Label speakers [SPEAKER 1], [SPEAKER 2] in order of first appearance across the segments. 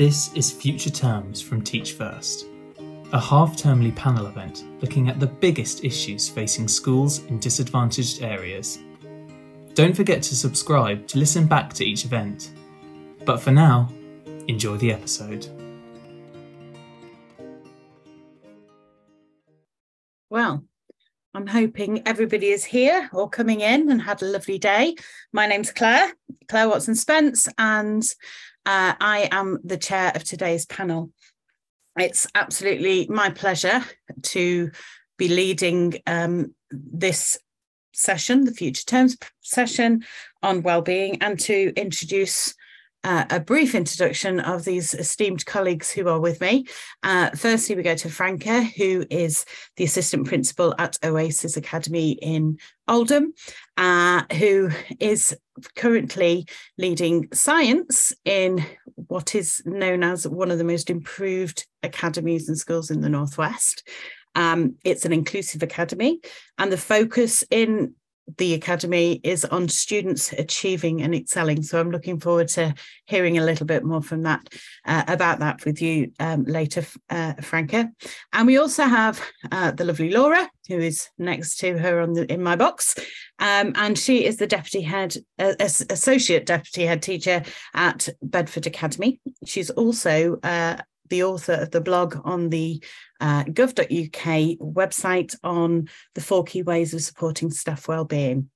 [SPEAKER 1] This is Future Terms from Teach First, a half termly panel event looking at the biggest issues facing schools in disadvantaged areas. Don't forget to subscribe to listen back to each event. But for now, enjoy the episode.
[SPEAKER 2] Well, I'm hoping everybody is here or coming in and had a lovely day. My name's Clare, Clare Watson Spence, and uh, I am the chair of today's panel. It's absolutely my pleasure to be leading um, this session, the Future Terms session on well-being, and to introduce uh, a brief introduction of these esteemed colleagues who are with me. Uh, firstly, we go to Franca, who is the assistant principal at Oasis Academy in Oldham, uh, who is currently leading science in what is known as one of the most improved academies and schools in the Northwest. Um, it's an inclusive academy, and the focus in the academy is on students achieving and excelling. So I'm looking forward to hearing a little bit more from that uh, about that with you um, later, uh, Franca. And we also have uh, the lovely Laura, who is next to her on the in my box, um, and she is the deputy head, uh, associate deputy head teacher at Bedford Academy. She's also uh, the author of the blog on the uh, gov.uk website on the four key ways of supporting staff wellbeing.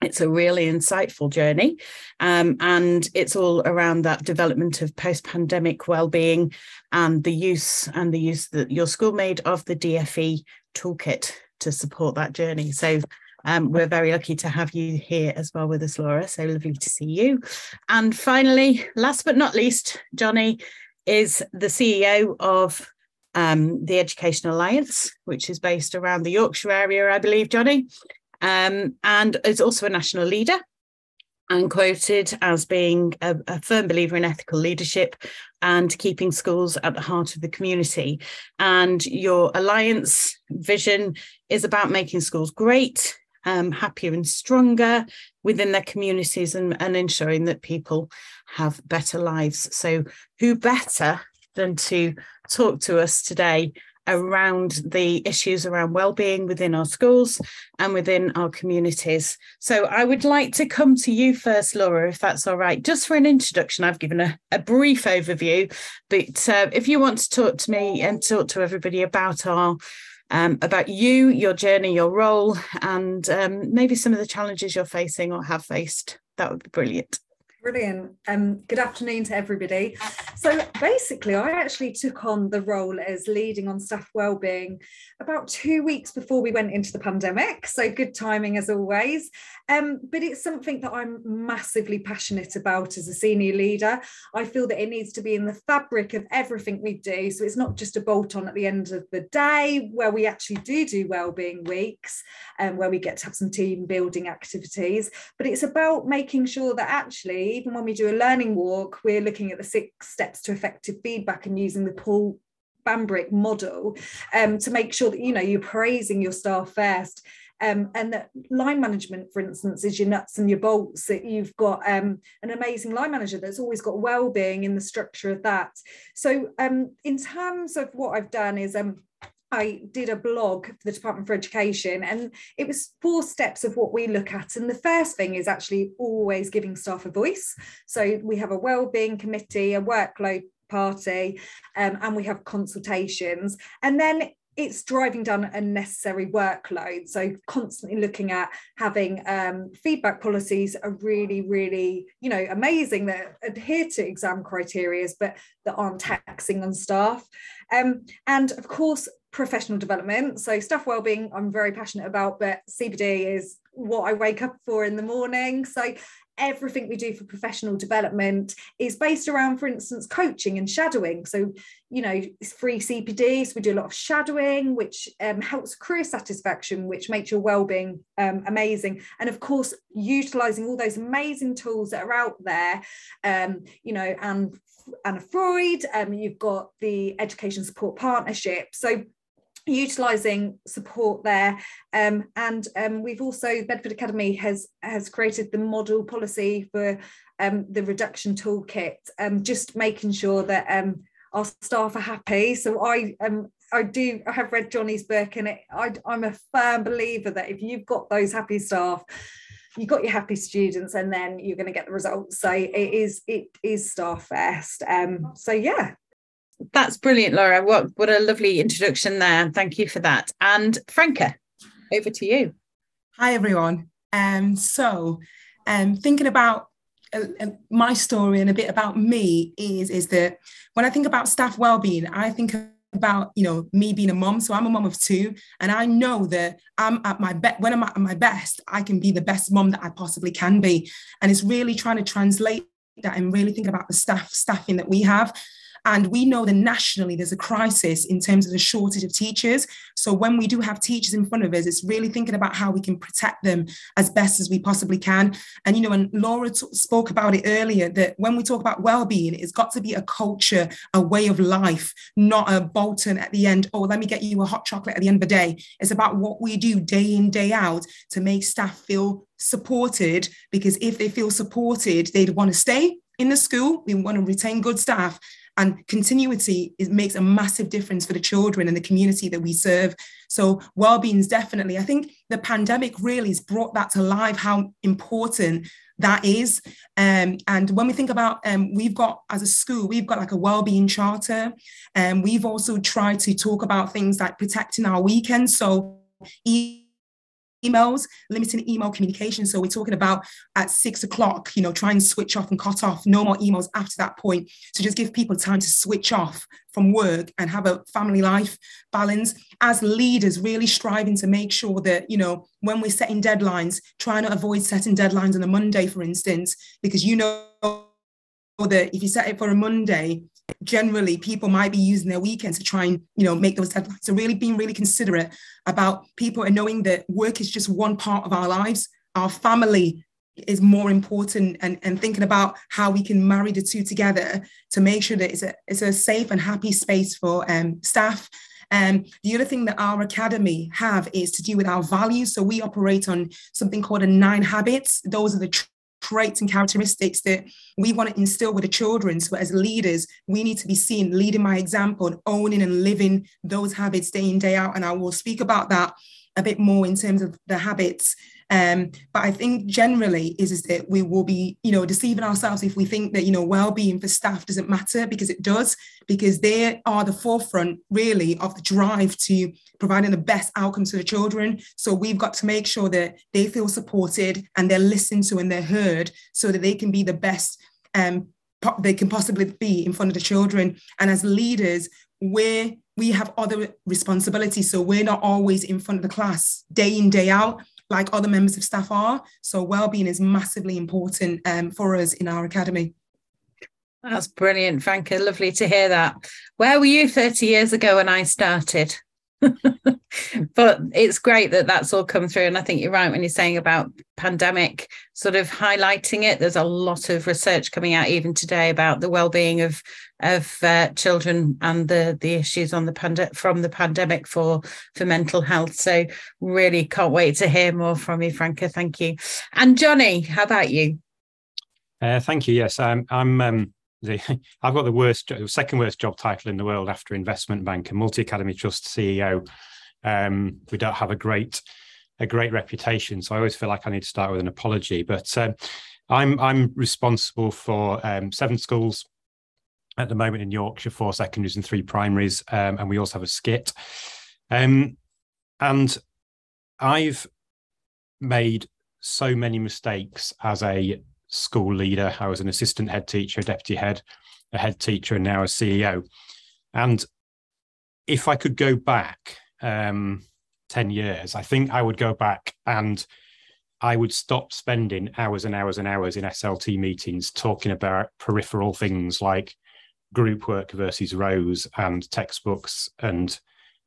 [SPEAKER 2] It's a really insightful journey, um, and it's all around that development of post-pandemic well-being and the use and the use that your school made of the DFE toolkit to support that journey. So um, we're very lucky to have you here as well with us, Laura. So lovely to see you. And finally, last but not least, Jonny is the CEO of um, the Education Alliance, which is based around the Yorkshire area, I believe, Jonny, um, and is also a national leader and quoted as being a, a, firm believer in ethical leadership and keeping schools at the heart of the community. And your alliance vision is about making schools great, um, happier and stronger within their communities and, and ensuring that people have better lives. So, who better than to talk to us today around the issues around well-being within our schools and within our communities. So I would like to come to you first, Laura, if that's all right, just for an introduction. I've given a, a brief overview, but uh, if you want to talk to me and talk to everybody about our um, about you, your journey, your role, and um, maybe some of the challenges you're facing or have faced, that would be brilliant.
[SPEAKER 3] Brilliant. Um, good afternoon to everybody. So basically, I actually took on the role as leading on staff wellbeing about two weeks before we went into the pandemic. So good timing as always. Um, but it's something that I'm massively passionate about as a senior leader. I feel that it needs to be in the fabric of everything we do. So it's not just a bolt on at the end of the day where we actually do do wellbeing weeks and um, where we get to have some team building activities, but it's about making sure that actually even when we do a learning walk, we're looking at the six steps to effective feedback and using the Paul Bambrick model um, to make sure that you know you're praising your staff first. Um, and that line management, for instance, is your nuts and your bolts. That you've got um, an amazing line manager that's always got well-being in the structure of that. So, um, in terms of what I've done, is um, I did a blog for the Department for Education, and it was four steps of what we look at. And the first thing is actually always giving staff a voice. So we have a wellbeing committee, a workload party, um, and we have consultations. And then it's driving down unnecessary workload. So constantly looking at having um, feedback policies are really, really, you know, amazing that adhere to exam criteria, but that aren't taxing on staff. Um, and of course, professional development. So staff wellbeing, I'm very passionate about, but CPD is what I wake up for in the morning. So everything we do for professional development is based around, for instance, coaching and shadowing. So, you know, it's free CPD. So we do a lot of shadowing, which um, helps career satisfaction, which makes your well-being um, amazing. And of course, utilizing all those amazing tools that are out there, um, you know, and Anna Freud, um, you've got the Education Support Partnership. So utilizing support there. Um, and um, we've also bedford academy has has created the model policy for um, the reduction toolkit um, just making sure that um, our staff are happy. So i um, I do I have read Jonny's book and it, I, I'm a firm believer that if you've got those happy staff you've got your happy students and then you're going to get the results. So it is it is staff first. Um so yeah
[SPEAKER 2] that's brilliant, Laura. What what a lovely introduction there. Thank you for that. And Franca, over to you.
[SPEAKER 4] Hi everyone. Um, so um, thinking about uh, uh, my story and a bit about me is is that when I think about staff well-being, I think about you know me being a mom. So I'm a mom of two, and I know that I'm at my best. When I'm at my best, I can be the best mom that I possibly can be, and it's really trying to translate that and really think about the staff staffing that we have and we know that nationally there's a crisis in terms of the shortage of teachers. So when we do have teachers in front of us, it's really thinking about how we can protect them as best as we possibly can. And, you know, and Laura t- spoke about it earlier that when we talk about well-being, it's got to be a culture, a way of life, not a bolt on at the end. Oh, let me get you a hot chocolate at the end of the day. It's about what we do day in, day out to make staff feel supported because if they feel supported, they'd want to stay in the school. We want to retain good staff and continuity it makes a massive difference for the children and the community that we serve. So well-being is definitely i think the pandemic really has brought that to life how important that is. Um, and when we think about um, we've got as a school we've got like a well-being charter. And um, we've also tried to talk about things like protecting our weekends. So emails, limiting email communication. So we're talking about at six o'clock, you know, try and switch off and cut off, no more emails after that point. So just give people time to switch off from work and have a family life balance. As leaders, really striving to make sure that, you know, when we're setting deadlines, trying to avoid setting deadlines on a Monday, for instance, because you know that if you set it for a Monday, generally people might be using their weekends to try and you know make those deadlines so really being really considerate about people and knowing that work is just one part of our lives our family is more important and, and thinking about how we can marry the two together to make sure that it's a, it's a safe and happy space for um, staff and um, the other thing that our academy have is to do with our values. So we operate on something called a nine habits. Those are the traits and characteristics that we want to instill with the children. So as leaders, we need to be seen leading by example and owning and living those habits day in, day out. And I will speak about that a bit more in terms of the habits um, but I think generally is, is that we will be, you know, deceiving ourselves if we think that, you know, well-being for staff doesn't matter because it does, because they are the forefront really of the drive to providing the best outcomes for the children. So we've got to make sure that they feel supported and they're listened to and they're heard so that they can be the best um, they can possibly be in front of the children. And as leaders, we're we have other responsibilities. So we're not always in front of the class day in, day out like other members of staff are. So well-being is massively important um, for us in our academy.
[SPEAKER 2] That's brilliant, Franca. Lovely to hear that. Where were you 30 years ago when I started? but it's great that that's all come through. And I think you're right when you're saying about pandemic sort of highlighting it. There's a lot of research coming out even today about the well-being of of uh, children and the the issues on the pand- from the pandemic for for mental health. So really can't wait to hear more from you, Franca. Thank you. And Jonny, how about you?
[SPEAKER 5] Uh, thank you. Yes, I'm. I'm um, the, I've got the worst, second worst job title in the world after investment bank and multi academy trust CEO. Um, we don't have a great a great reputation, so I always feel like I need to start with an apology. But um, I'm I'm responsible for um, seven schools at the moment in Yorkshire, four secondaries and three primaries, um, and we also have a SCITT. Um, and I've made so many mistakes as a school leader. I was an assistant head teacher, a deputy head, a head teacher, and now a CEO. And if I could go back um, 10 years, I think I would go back and I would stop spending hours and hours and hours in SLT meetings talking about peripheral things like group work versus rows and textbooks and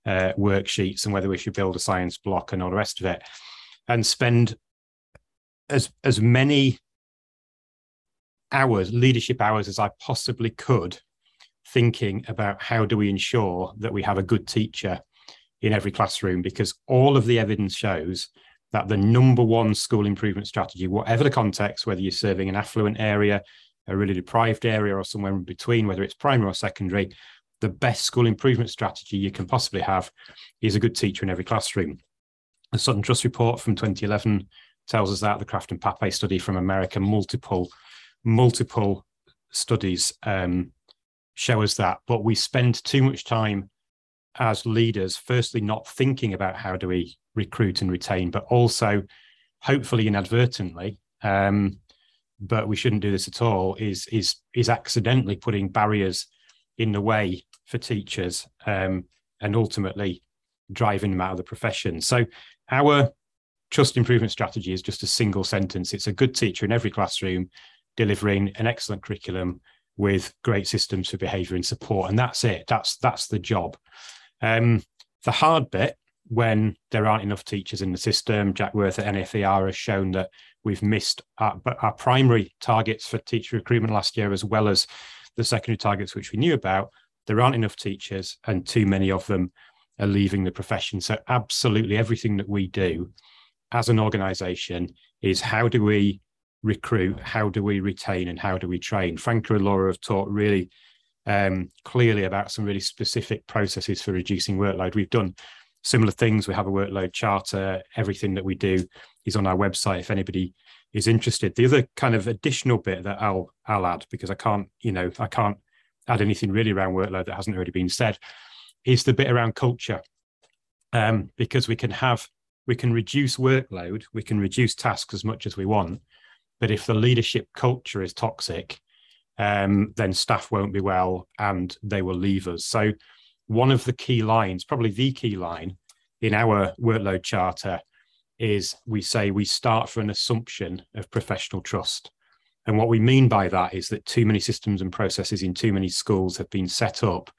[SPEAKER 5] uh, worksheets and whether we should build a science block and all the rest of it and spend as as many hours, leadership hours, as I possibly could, thinking about how do we ensure that we have a good teacher in every classroom because all of the evidence shows that the number one school improvement strategy, whatever the context, whether you're serving an affluent area, a really deprived area, or somewhere in between, whether it's primary or secondary, the best school improvement strategy you can possibly have is a good teacher in every classroom. The Sutton Trust report from 2011 tells us that the Kraft and Papay study from America, multiple, multiple studies um, show us that. But we spend too much time as leaders, firstly, not thinking about how do we recruit and retain, but also, hopefully, inadvertently, um, but we shouldn't do this at all. Is is is accidentally putting barriers in the way for teachers um, and ultimately driving them out of the profession. So our trust improvement strategy is just a single sentence. It's a good teacher in every classroom delivering an excellent curriculum with great systems for behavior and support. And that's it. That's that's the job. Um, the hard bit when there aren't enough teachers in the system, Jack Worth at NFER has shown that we've missed our, our primary targets for teacher recruitment last year, as well as the secondary targets, which we knew about. There aren't enough teachers, and too many of them are leaving the profession. So, absolutely everything that we do as an organization is how do we recruit, how do we retain, and how do we train? Franca and Laura have talked really um, clearly about some really specific processes for reducing workload. We've done similar things. We have a workload charter. Everything that we do is on our website if anybody is interested. The other kind of additional bit that I'll I'll add because I can't you know I can't add anything really around workload that hasn't already been said is the bit around culture um, because we can have we can reduce workload we can reduce tasks as much as we want but if the leadership culture is toxic um, then staff won't be well and they will leave us so one of the key lines probably the key line in our workload charter is we say we start from an assumption of professional trust. And what we mean by that is that too many systems and processes in too many schools have been set up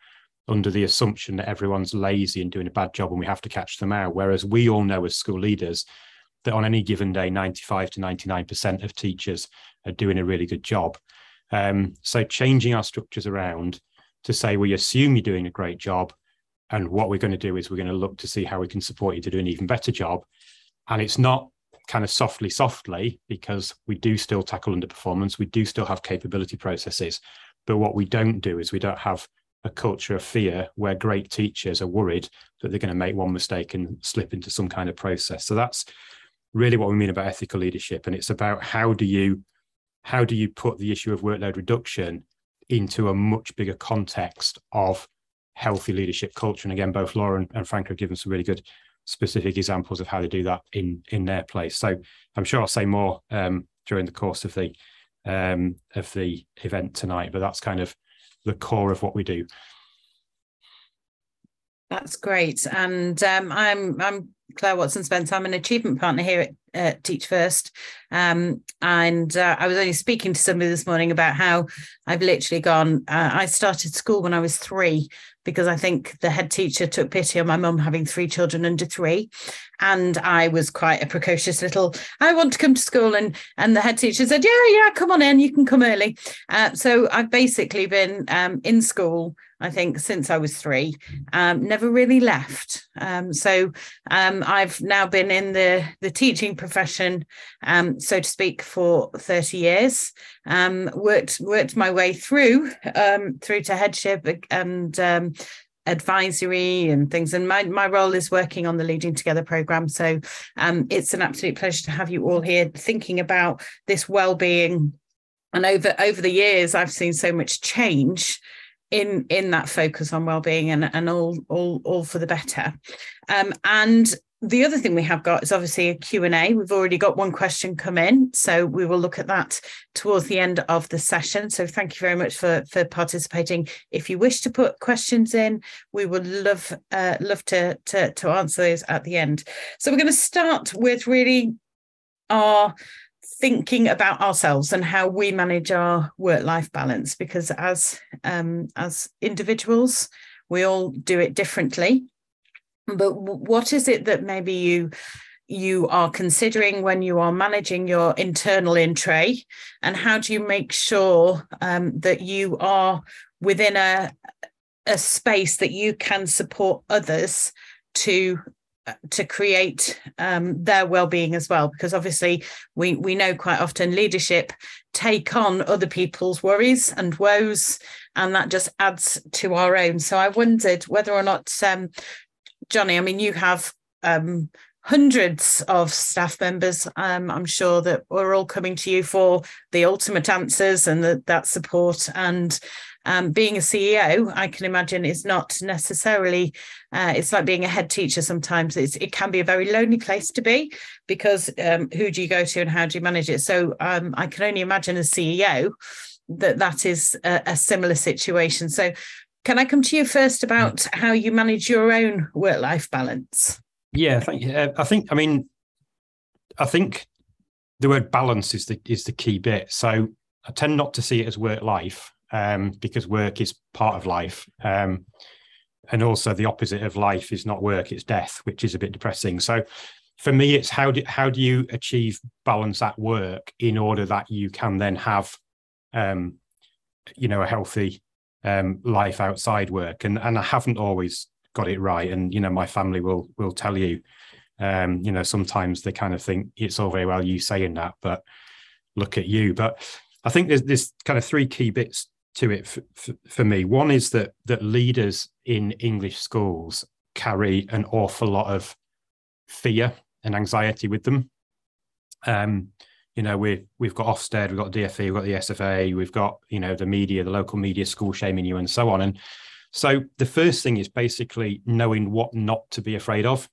[SPEAKER 5] under the assumption that everyone's lazy and doing a bad job and we have to catch them out. Whereas we all know as school leaders that on any given day, 95 to 99% of teachers are doing a really good job. Um, so changing our structures around to say we assume you're doing a great job. And what we're going to do is we're going to look to see how we can support you to do an even better job and it's not kind of softly, softly, because we do still tackle underperformance. We do still have capability processes. But what we don't do is we don't have a culture of fear where great teachers are worried that they're going to make one mistake and slip into some kind of process. So that's really what we mean about ethical leadership. And it's about how do you how do you put the issue of workload reduction into a much bigger context of healthy leadership culture? And again, both Laura and, and Frank have given some really good specific examples of how they do that in in their place. So I'm sure I'll say more um, during the course of the um, of the event tonight, but that's kind of the core of what we do.
[SPEAKER 2] That's great, and um, I'm I'm Clare Watson Spence. I'm an achievement partner here at uh, Teach First, um, and uh, I was only speaking to somebody this morning about how I've literally gone. Uh, I started school when I was three, because I think the head teacher took pity on my mum having three children under three. And I was quite a precocious little, I want to come to school. And, and the head teacher said, Yeah, yeah, come on in, you can come early. Uh, so I've basically been um, in school, I think, since I was three, um, never really left. Um, so um, I've now been in the, the teaching profession, um, so to speak, for 30 years. Um, worked worked my way through through to headship and advisory and things. And my, my role is working on the Leading Together program. So um, it's an absolute pleasure to have you all here thinking about this well-being. And over over the years, I've seen so much change in in that focus on well-being and, and all all all for the better. Um, and the other thing we have got is obviously a Q&A. We've already got one question come in, so we will look at that towards the end of the session. So thank you very much for, for participating. If you wish to put questions in, we would love uh, love to, to, to answer those at the end. So we're going to start with really our thinking about ourselves and how we manage our work-life balance, because as um, as individuals, we all do it differently but what is it that maybe you you are considering when you are managing your internal in tray and how do you make sure um, that you are within a a space that you can support others to uh, to create um, their well-being as well? Because obviously we we know quite often leadership take on other people's worries and woes and that just adds to our own. So i wondered whether or not um, jonny i mean you have um, hundreds of staff members um, i'm sure that we're all coming to you for the ultimate answers and the, that support and um, being a CEO, I can imagine is not necessarily. Uh, it's like being a head teacher. Sometimes it's, it can be a very lonely place to be because um, who do you go to and how do you manage it? So um, I can only imagine as CEO that that is a, a similar situation. So can I come to you first about how you manage your own work-life balance?
[SPEAKER 5] Yeah, thank you. Uh, I think. I mean, I think the word balance is the is the key bit. So I tend not to see it as work life um, because work is part of life. Um, and also the opposite of life is not work, it's death, which is a bit depressing. So for me, it's how do how do you achieve balance at work in order that you can then have um, you know, a healthy um, life outside work. And and I haven't always got it right. And you know, my family will will tell you, um, you know, sometimes they kind of think it's all very well you saying that, but look at you. But I think there's kind of three key bits to it for, for, for me. One is that that leaders in English schools carry an awful lot of fear and anxiety with them. Um, you know, we've we've got Ofsted, we've got DFE, we've got the SFA, we've got you know the media, the local media, school shaming you, and so on. And so the first thing is basically knowing what not to be afraid of.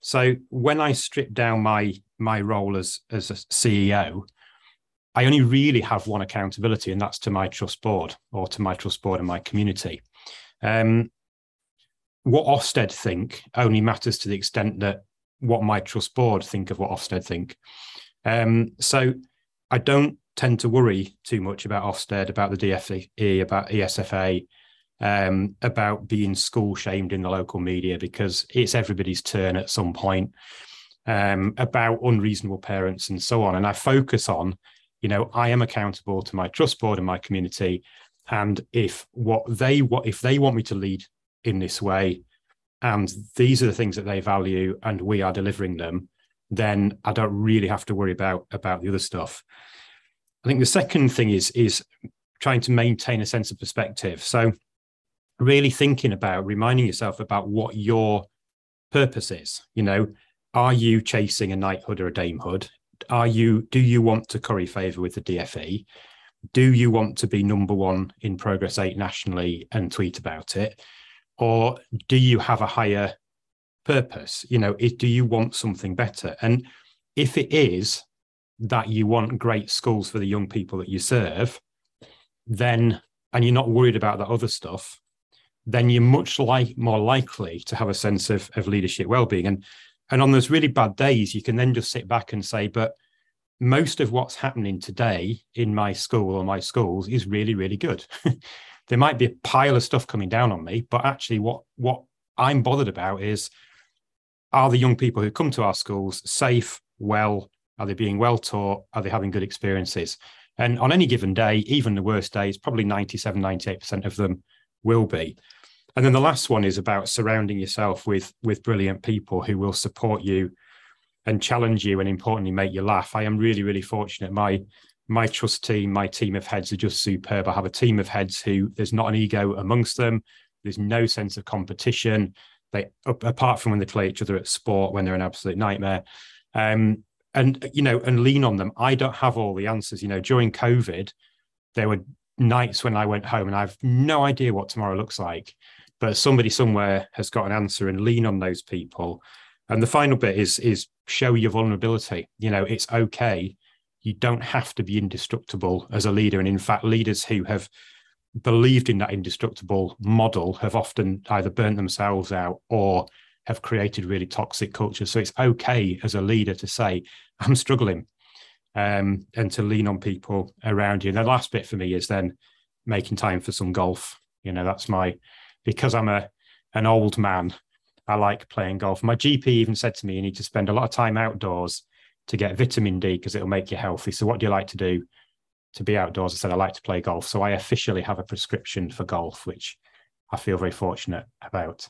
[SPEAKER 5] So when I strip down my my role as as a CEO, I only really have one accountability, and that's to my trust board or to my trust board and my community. Um, what Ofsted think only matters to the extent that what my trust board think of what Ofsted think. Um, so I don't tend to worry too much about Ofsted, about the DFE, about ESFA, um, about being school shamed in the local media because it's everybody's turn at some point, um, about unreasonable parents and so on. And I focus on you know i am accountable to my trust board and my community and if what they what if they want me to lead in this way and these are the things that they value and we are delivering them then i don't really have to worry about about the other stuff i think the second thing is is trying to maintain a sense of perspective so really thinking about reminding yourself about what your purpose is you know are you chasing a knighthood or a damehood are you do you want to curry favour with the DFE? Do you want to be number one in Progress 8 nationally and tweet about it? Or do you have a higher purpose? You know, do you want something better? And if it is that you want great schools for the young people that you serve, then and you're not worried about that other stuff, then you're much like more likely to have a sense of, of leadership well-being. And and on those really bad days, you can then just sit back and say, but most of what's happening today in my school or my schools is really, really good. there might be a pile of stuff coming down on me, but actually what what I'm bothered about is are the young people who come to our schools safe, well, are they being well taught? Are they having good experiences? And on any given day, even the worst days, probably 97, 98% of them will be. And then the last one is about surrounding yourself with with brilliant people who will support you and challenge you and importantly make you laugh. I am really, really fortunate. My my trust team, my team of heads are just superb. I have a team of heads who there's not an ego amongst them. There's no sense of competition. They apart from when they play each other at sport when they're an absolute nightmare. Um, and you know, and lean on them. I don't have all the answers. You know, during COVID, there were nights when I went home and I have no idea what tomorrow looks like but somebody somewhere has got an answer and lean on those people and the final bit is is show your vulnerability you know it's okay you don't have to be indestructible as a leader and in fact leaders who have believed in that indestructible model have often either burnt themselves out or have created really toxic cultures so it's okay as a leader to say i'm struggling um, and to lean on people around you and the last bit for me is then making time for some golf you know that's my because I'm a an old man, I like playing golf. My GP even said to me, you need to spend a lot of time outdoors to get vitamin D because it'll make you healthy. So, what do you like to do to be outdoors? I said, I like to play golf. So, I officially have a prescription for golf, which I feel very fortunate about.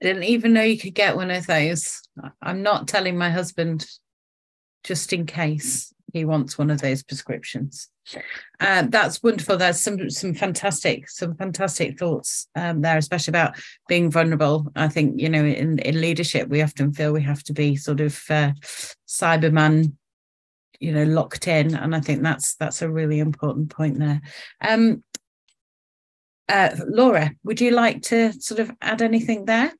[SPEAKER 2] I didn't even know you could get one of those. I'm not telling my husband just in case he wants one of those prescriptions. Uh, that's wonderful. There's some some fantastic some fantastic thoughts um, there, especially about being vulnerable. I think you know in in leadership we often feel we have to be sort of uh, Cyberman, you know, locked in, and I think that's that's a really important point there. Um, uh, Laura, would you like to sort of add anything there?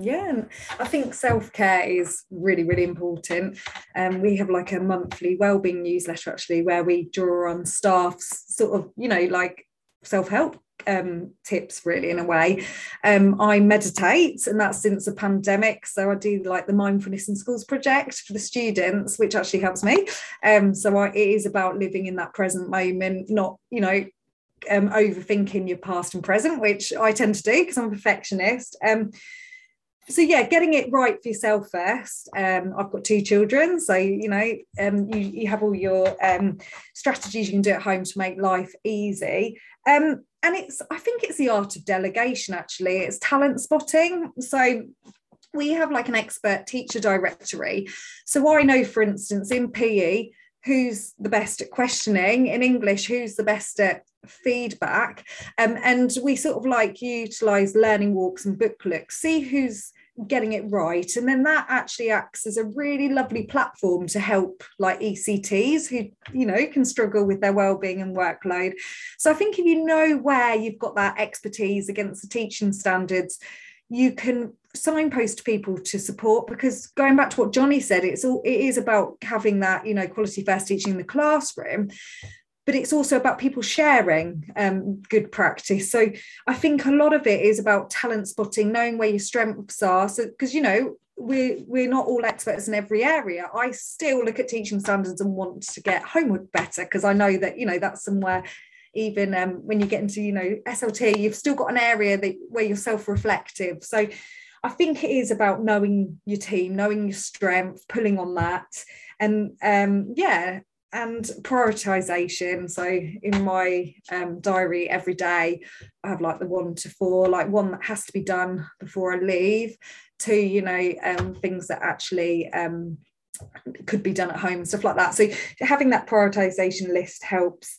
[SPEAKER 3] Yeah, I think self care is really, really important. Um, we have like a monthly wellbeing newsletter actually, where we draw on staff's sort of, you know, like self help um, tips really in a way. Um, I meditate, and that's since the pandemic. So I do like the mindfulness in schools project for the students, which actually helps me. Um, so I, it is about living in that present moment, not you know um, overthinking your past and present, which I tend to do because I'm a perfectionist. Um, so yeah getting it right for yourself first um, i've got two children so you know um, you, you have all your um, strategies you can do at home to make life easy um, and it's i think it's the art of delegation actually. It's talent spotting. So we have like an expert teacher directory. So i know for instance in pe who's the best at questioning in english who's the best at feedback? Um, and we sort of like utilize learning walks and book looks see who's getting it right. And then that actually acts as a really lovely platform to help like ECTs who you know can struggle with their well-being and workload. So i think if you know where you've got that expertise against the teaching standards you can signpost people to support because going back to what jonny said it's all it is about having that you know quality first teaching in the classroom but it's also about people sharing um, good practice. So I think a lot of it is about talent spotting, knowing where your strengths are. So because you know we're we're not all experts in every area. I still look at teaching standards and want to get homework better because I know that you know that's somewhere even um, when you get into you know SLT, you've still got an area that where you're self-reflective. So I think it is about knowing your team, knowing your strength, pulling on that, and um, yeah, and prioritization. So in my um, diary every day i have like the one to four like one that has to be done before i leave two you know um, things that actually um, could be done at home and stuff like that. So having that prioritization list helps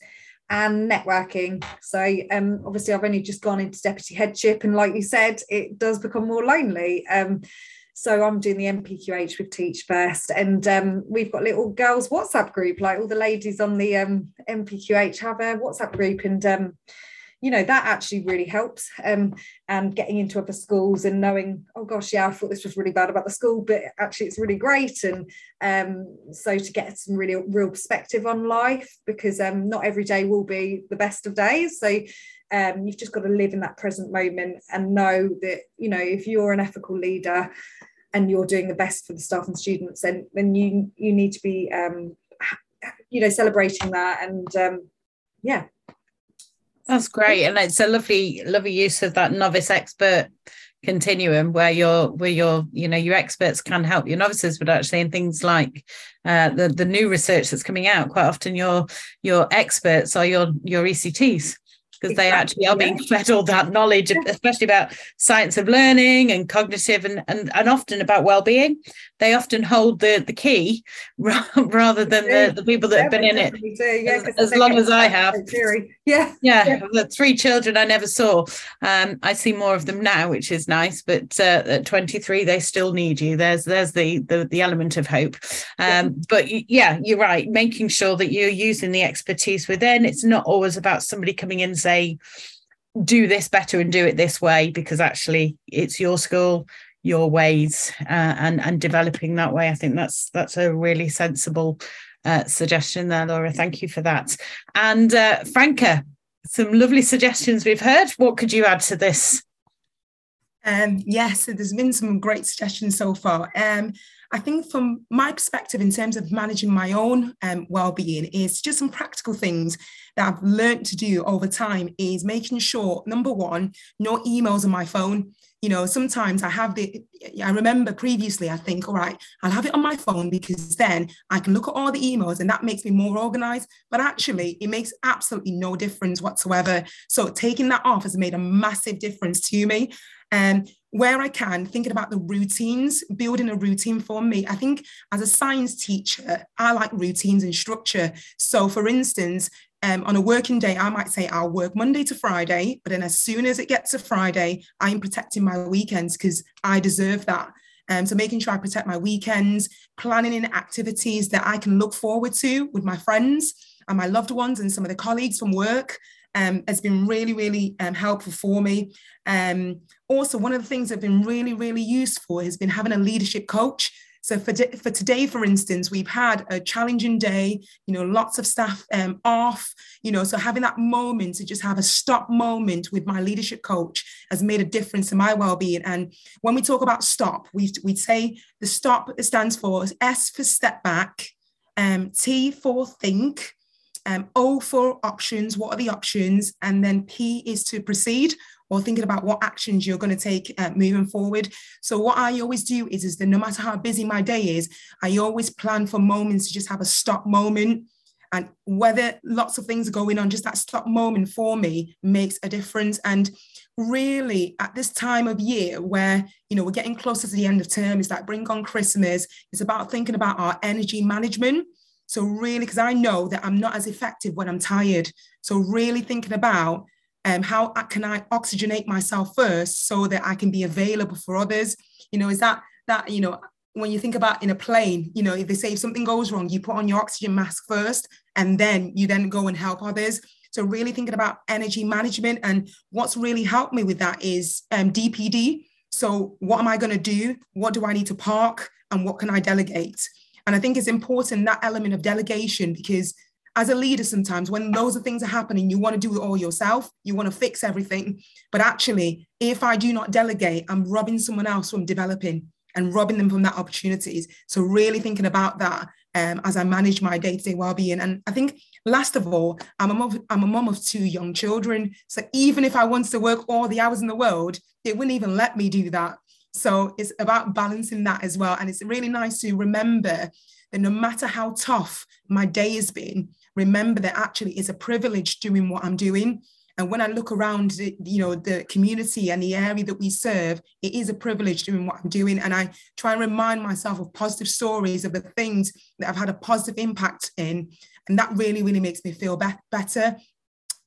[SPEAKER 3] and networking. So um, obviously i've only just gone into deputy headship and like you said it does become more lonely. Um, so I'm doing the NPQH with Teach First, and um, we've got little girls WhatsApp group. Like all the ladies on the um, NPQH have a WhatsApp group, and um, you know that actually really helps. Um, and getting into other schools and knowing, oh gosh, yeah, I thought this was really bad about the school, but actually it's really great. And um, so to get some really real perspective on life, because um, not every day will be the best of days. So um, you've just got to live in that present moment and know that you know if you're an ethical leader and you're doing the best for the staff and students, then then you you need to be um, you know celebrating that and um, yeah.
[SPEAKER 2] That's great, and it's a lovely, lovely use of that novice expert continuum where your where your you know your experts can help your novices but actually in things like uh, the the new research that's coming out quite often your your experts are your your ects because exactly, they actually are being fed all that knowledge, especially about science of learning and cognitive and, and, and often about well-being. They often hold the, the key rather than the, the people that yeah, have been in it yeah, as, as long as I have.
[SPEAKER 3] Yeah.
[SPEAKER 2] yeah. Yeah. The three children I never saw. Um, I see more of them now, which is nice. But uh, at 23, they still need you. There's there's the the, the element of hope. Um, but yeah, you're right. Making sure that you're using the expertise within. It's not always about somebody coming in and say do this better and do it this way because actually it's your school your ways uh, and and developing that way i think that's that's a really sensible uh, suggestion there laura thank you for that and uh, franca some lovely suggestions we've heard what could you add to this
[SPEAKER 4] um, yes, there's been some great suggestions so far. Um, I think from my perspective, in terms of managing my own um, well-being, is just some practical things that I've learned to do over time. Is making sure number one, no emails on my phone. You know, sometimes I have the. I remember previously, I think, all right, I'll have it on my phone because then I can look at all the emails and that makes me more organized. But actually, it makes absolutely no difference whatsoever. So taking that off has made a massive difference to me. Um, where I can, thinking about the routines, building a routine for me. I think as a science teacher, I like routines and structure. So, for instance, um, on a working day, I might say I'll work Monday to Friday, but then as soon as it gets to Friday, I'm protecting my weekends because I deserve that. Um, so making sure I protect my weekends, planning in activities that I can look forward to with my friends and my loved ones and some of the colleagues from work um, has been really, really um, helpful for me. Um, also, one of the things that have been really, really useful has been having a leadership coach. So for, for today, for instance, we've had a challenging day, you know, lots of staff um, off, you know, so having that moment to just have a stop moment with my leadership coach has made a difference in my well-being. And when we talk about stop, we we say the stop stands for S for step back, um, T for think, um, O for options, what are the options? And then P is to proceed or thinking about what actions you're going to take uh, moving forward. So what I always do is, is that no matter how busy my day is, I always plan for moments to just have a stop moment. And whether lots of things are going on, just that stop moment for me makes a difference. And really at this time of year where you know we're getting closer to the end of term, it's like bring on Christmas, it's about thinking about our energy management so really, because I know that I'm not as effective when I'm tired. So really thinking about um, how can I oxygenate myself first so that I can be available for others? You know, is that that you know when you think about in a plane, you know, if they say if something goes wrong, you put on your oxygen mask first, and then you then go and help others. So really thinking about energy management, and what's really helped me with that is um, DPD. So what am I going to do? What do I need to park? And what can I delegate? And I think it's important that element of delegation because as a leader, sometimes when those are things are happening, you want to do it all yourself, you want to fix everything. But actually, if I do not delegate, I'm robbing someone else from developing and robbing them from that opportunities. So really thinking about that um, as I manage my day-to-day well-being. And I think last of all, I'm a mom, I'm a mom of two young children. So even if I wanted to work all the hours in the world, it wouldn't even let me do that. So it's about balancing that as well. And it's really nice to remember that no matter how tough my day has been, remember that actually it's a privilege doing what I'm doing. And when I look around, the, you know, the community and the area that we serve, it is a privilege doing what I'm doing. And I try and remind myself of positive stories of the things that I've had a positive impact in. And that really, really makes me feel be- better.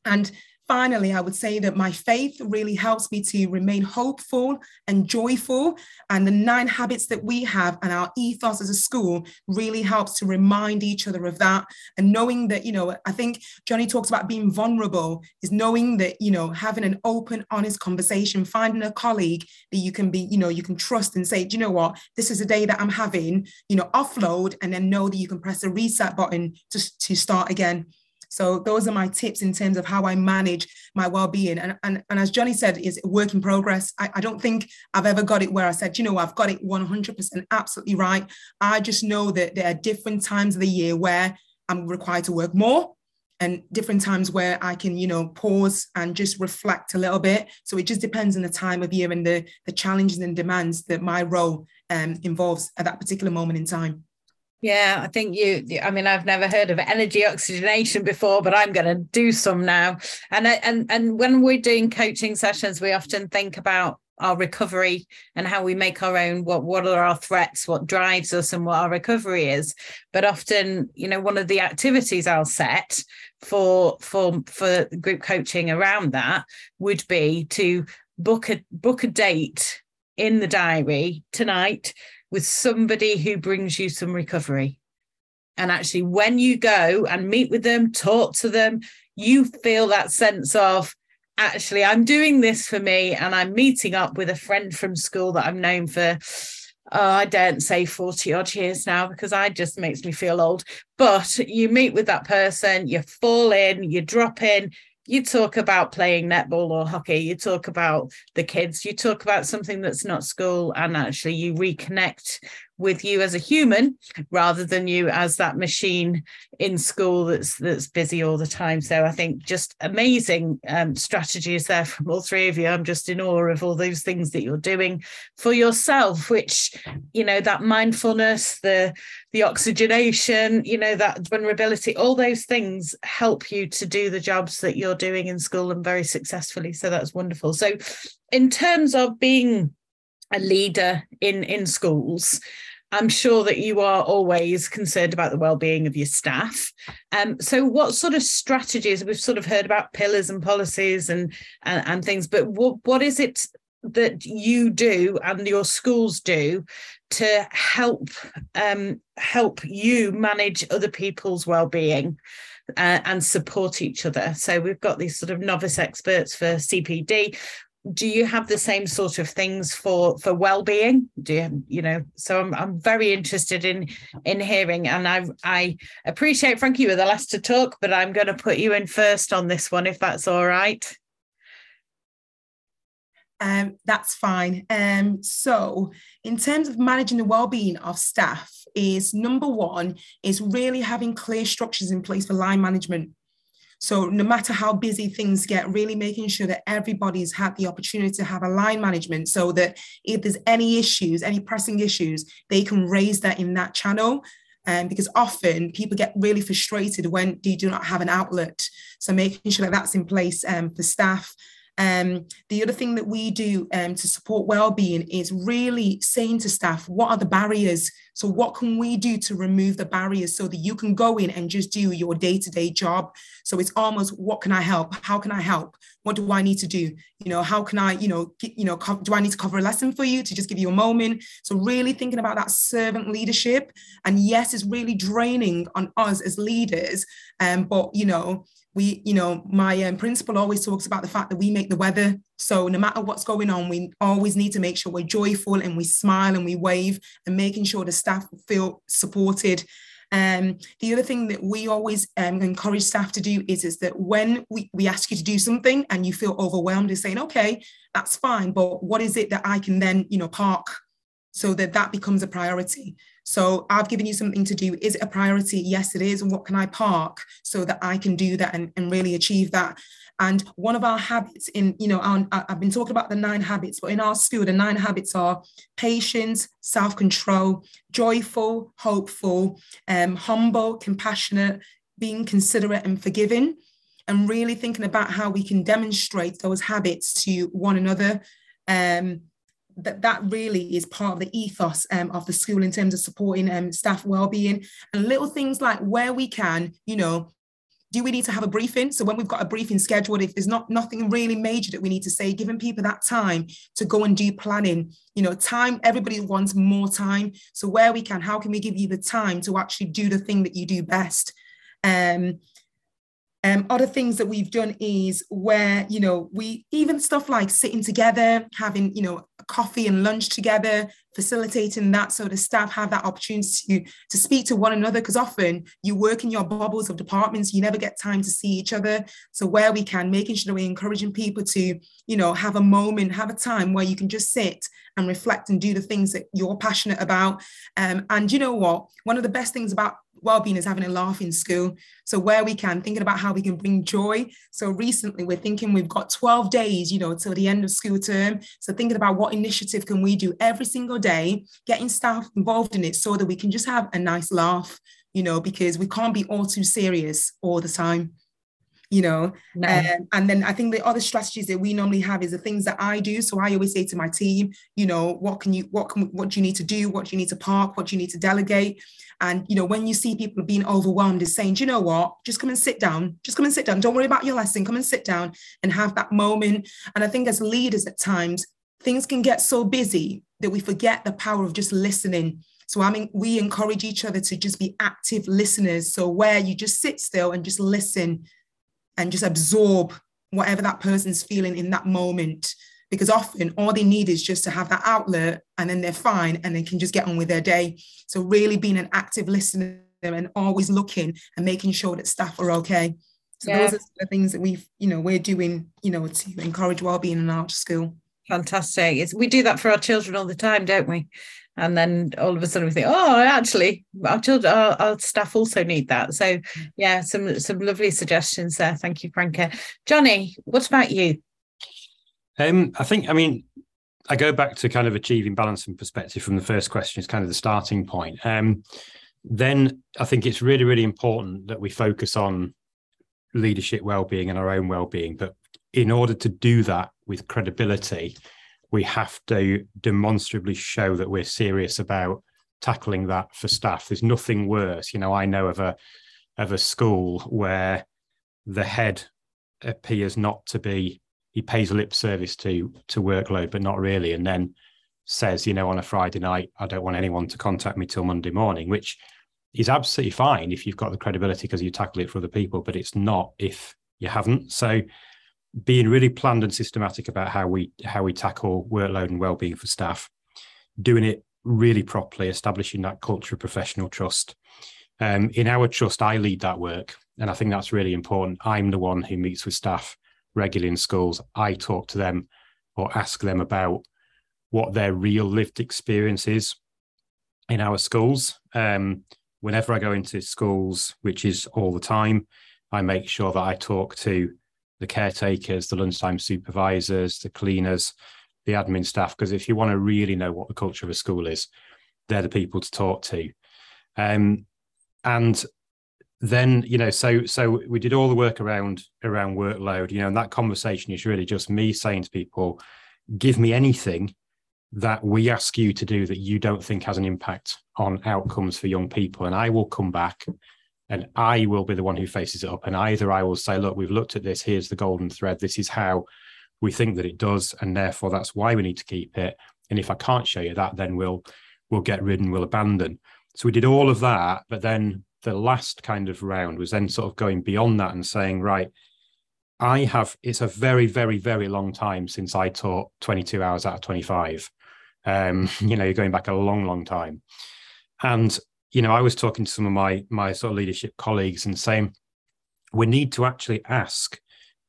[SPEAKER 4] And finally, I would say that my faith really helps me to remain hopeful and joyful. And the nine habits that we have and our ethos as a school really helps to remind each other of that. And knowing that, you know, I think Jonny talks about being vulnerable, is knowing that, you know, having an open, honest conversation, finding a colleague that you can be, you know, you can trust and say, do you know what, this is a day that I'm having, you know, offload and then know that you can press the reset button to, to start again. So those are my tips in terms of how I manage my well-being. And, and, and as Jonny said, is work in progress. I, I don't think I've ever got it where I said, you know, I've got it 100% absolutely right. I just know that there are different times of the year where I'm required to work more and different times where I can, you know, pause and just reflect a little bit. So it just depends on the time of year and the, the challenges and demands that my role um, involves at that particular moment in time.
[SPEAKER 2] Yeah, I think you. I mean, I've never heard of energy oxygenation before, but I'm going to do some now. And and and when we're doing coaching sessions, we often think about our recovery and how we make our own. What what are our threats? What drives us, and what our recovery is. But often, you know, one of the activities I'll set for for for group coaching around that would be to book a book a date in the diary tonight with somebody who brings you some recovery. And actually, when you go and meet with them, talk to them, you feel that sense of, actually, I'm doing this for me and I'm meeting up with a friend from school that I've known for, oh, I daren't say 40 odd years now because I just makes me feel old. But you meet with that person, you fall in, you drop in, you talk about playing netball or hockey, you talk about the kids, you talk about something that's not school, and actually you reconnect with you as a human rather than you as that machine in school that's that's busy all the time. So i think just amazing um, strategies there from all three of you. I'm just in awe of all those things that you're doing for yourself which you know that mindfulness the the oxygenation you know that vulnerability all those things help you to do the jobs that you're doing in school and very successfully. So that's wonderful. So in terms of being a leader in in schools I'm sure that you are always concerned about the well-being of your staff. Um, so, what sort of strategies we've sort of heard about pillars and policies and and, and things, but what what is it that you do and your schools do to help um, help you manage other people's well-being uh, and support each other? So we've got these sort of novice experts for CPD do you have the same sort of things for for well-being do you you know so i'm, I'm very interested in in hearing and i i appreciate frankie you were the last to talk but i'm going to put you in first on this one if that's all right
[SPEAKER 4] um, that's fine. Um, so, in terms of managing the well-being of staff, is number one is really having clear structures in place for line management. So no matter how busy things get, really making sure that everybody's had the opportunity to have a line management so that if there's any issues, any pressing issues, they can raise that in that channel. Um, because often people get really frustrated when they do not have an outlet. So making sure that that's in place um, for staff um, the other thing that we do um, to support well-being is really saying to staff, what are the barriers? So what can we do to remove the barriers so that you can go in and just do your day-to-day job? So it's almost, what can I help? How can I help? What do I need to do? You know, how can I, you know, get, you know, co- do I need to cover a lesson for you to just give you a moment? So really thinking about that servant leadership. And yes, it's really draining on us as leaders. Um, but you know, we you know my um, principal always talks about the fact that we make the weather. So no matter what's going on we always need to make sure we're joyful and we smile and we wave and making sure the staff feel supported. Um, the other thing that we always um, encourage staff to do is, is that when we, we ask you to do something and you feel overwhelmed is saying okay that's fine but what is it that i can then you know park? So that that becomes a priority so I've given you something to do. Is it a priority? Yes, it is. And what can I park so that I can do that and, and really achieve that? And one of our habits in, you know, our, I've been talking about the nine habits, but in our school, the nine habits are patience, self control, joyful, hopeful, um, humble, compassionate, being considerate and forgiving, and really thinking about how we can demonstrate those habits to one another. Um, that that really is part of the ethos um, of the school in terms of supporting um, staff well-being. And little things like where we can you know do we need to have a briefing? So when we've got a briefing scheduled if there's not nothing really major that we need to say giving people that time to go and do planning. You know time everybody wants more time. So where we can how can we give you the time to actually do the thing that you do best? Um um, other things that we've done is where, you know, we even stuff like sitting together, having, you know, coffee and lunch together, facilitating that so the staff have that opportunity to, to speak to one another. Because often you work in your bubbles of departments, you never get time to see each other. So where we can, making sure that we're encouraging people to, you know, have a moment, have a time where you can just sit and reflect and do the things that you're passionate about. Um, and you know what? One of the best things about well-being is having a laugh in school. So where we can thinking about how we can bring joy. So recently we're thinking we've got 12 days you know till the end of school term. So thinking about what initiative can we do every single day getting staff involved in it so that we can just have a nice laugh you know because we can't be all too serious all the time you know no. um, and then i think the other strategies that we normally have is the things that i do. So i always say to my team you know what can you what can what do you need to do? What do you need to park? What do you need to delegate? And you know when you see people being overwhelmed is saying do you know what? Just come and sit down. Just come and sit down. Don't worry about your lesson. Come and sit down and have that moment. And i think as leaders at times things can get so busy that we forget the power of just listening. So I mean, we encourage each other to just be active listeners. So where you just sit still and just listen and just absorb whatever that person's feeling in that moment. Because often all they need is just to have that outlet and then they're fine and they can just get on with their day. So, really being an active listener and always looking and making sure that staff are okay. So, yeah. those are the things that we've, you know, we're doing, you know, to encourage well-being in our school.
[SPEAKER 2] Fantastic. It's, we do that for our children all the time, don't we? And then all of a sudden we think oh actually our children our, our, staff also need that. So yeah some some lovely suggestions there. Thank you franca. Jonny what about you?
[SPEAKER 5] Um i think i mean i go back to kind of achieving balance and perspective from the first question is kind of the starting point. Um then i think it's really really important that we focus on leadership well-being and our own well-being. But in order to do that with credibility we have to demonstrably show that we're serious about tackling that for staff. There's nothing worse. You know, I know of a of a school where the head appears not to be he pays lip service to to workload, but not really, and then says, you know, on a Friday night, I don't want anyone to contact me till Monday morning, which is absolutely fine if you've got the credibility because you tackle it for other people, but it's not if you haven't. So being really planned and systematic about how we how we tackle workload and well-being for staff, doing it really properly, establishing that culture of professional trust. Um, in our trust, I lead that work, and I think that's really important. I'm the one who meets with staff regularly in schools. I talk to them or ask them about what their real lived experience is in our schools. Um, whenever I go into schools, which is all the time, I make sure that I talk to the caretakers, the lunchtime supervisors, the cleaners, the admin staff, because if you want to really know what the culture of a school is, they're the people to talk to. Um, and then you know so so we did all the work around around workload you know and that conversation is really just me saying to people give me anything that we ask you to do that you don't think has an impact on outcomes for young people. And I will come back and I will be the one who faces it up. And either I will say, look, we've looked at this, here's the golden thread, this is how we think that it does, and therefore that's why we need to keep it. And if I can't show you that, then we'll we'll get rid and we'll abandon. So we did all of that, but then the last kind of round was then sort of going beyond that and saying, right, I have it's a very, very, very long time since I taught 22 hours out of 25. Um, you know, you're going back a long, long time. And, you know, I was talking to some of my my sort of leadership colleagues and saying, we need to actually ask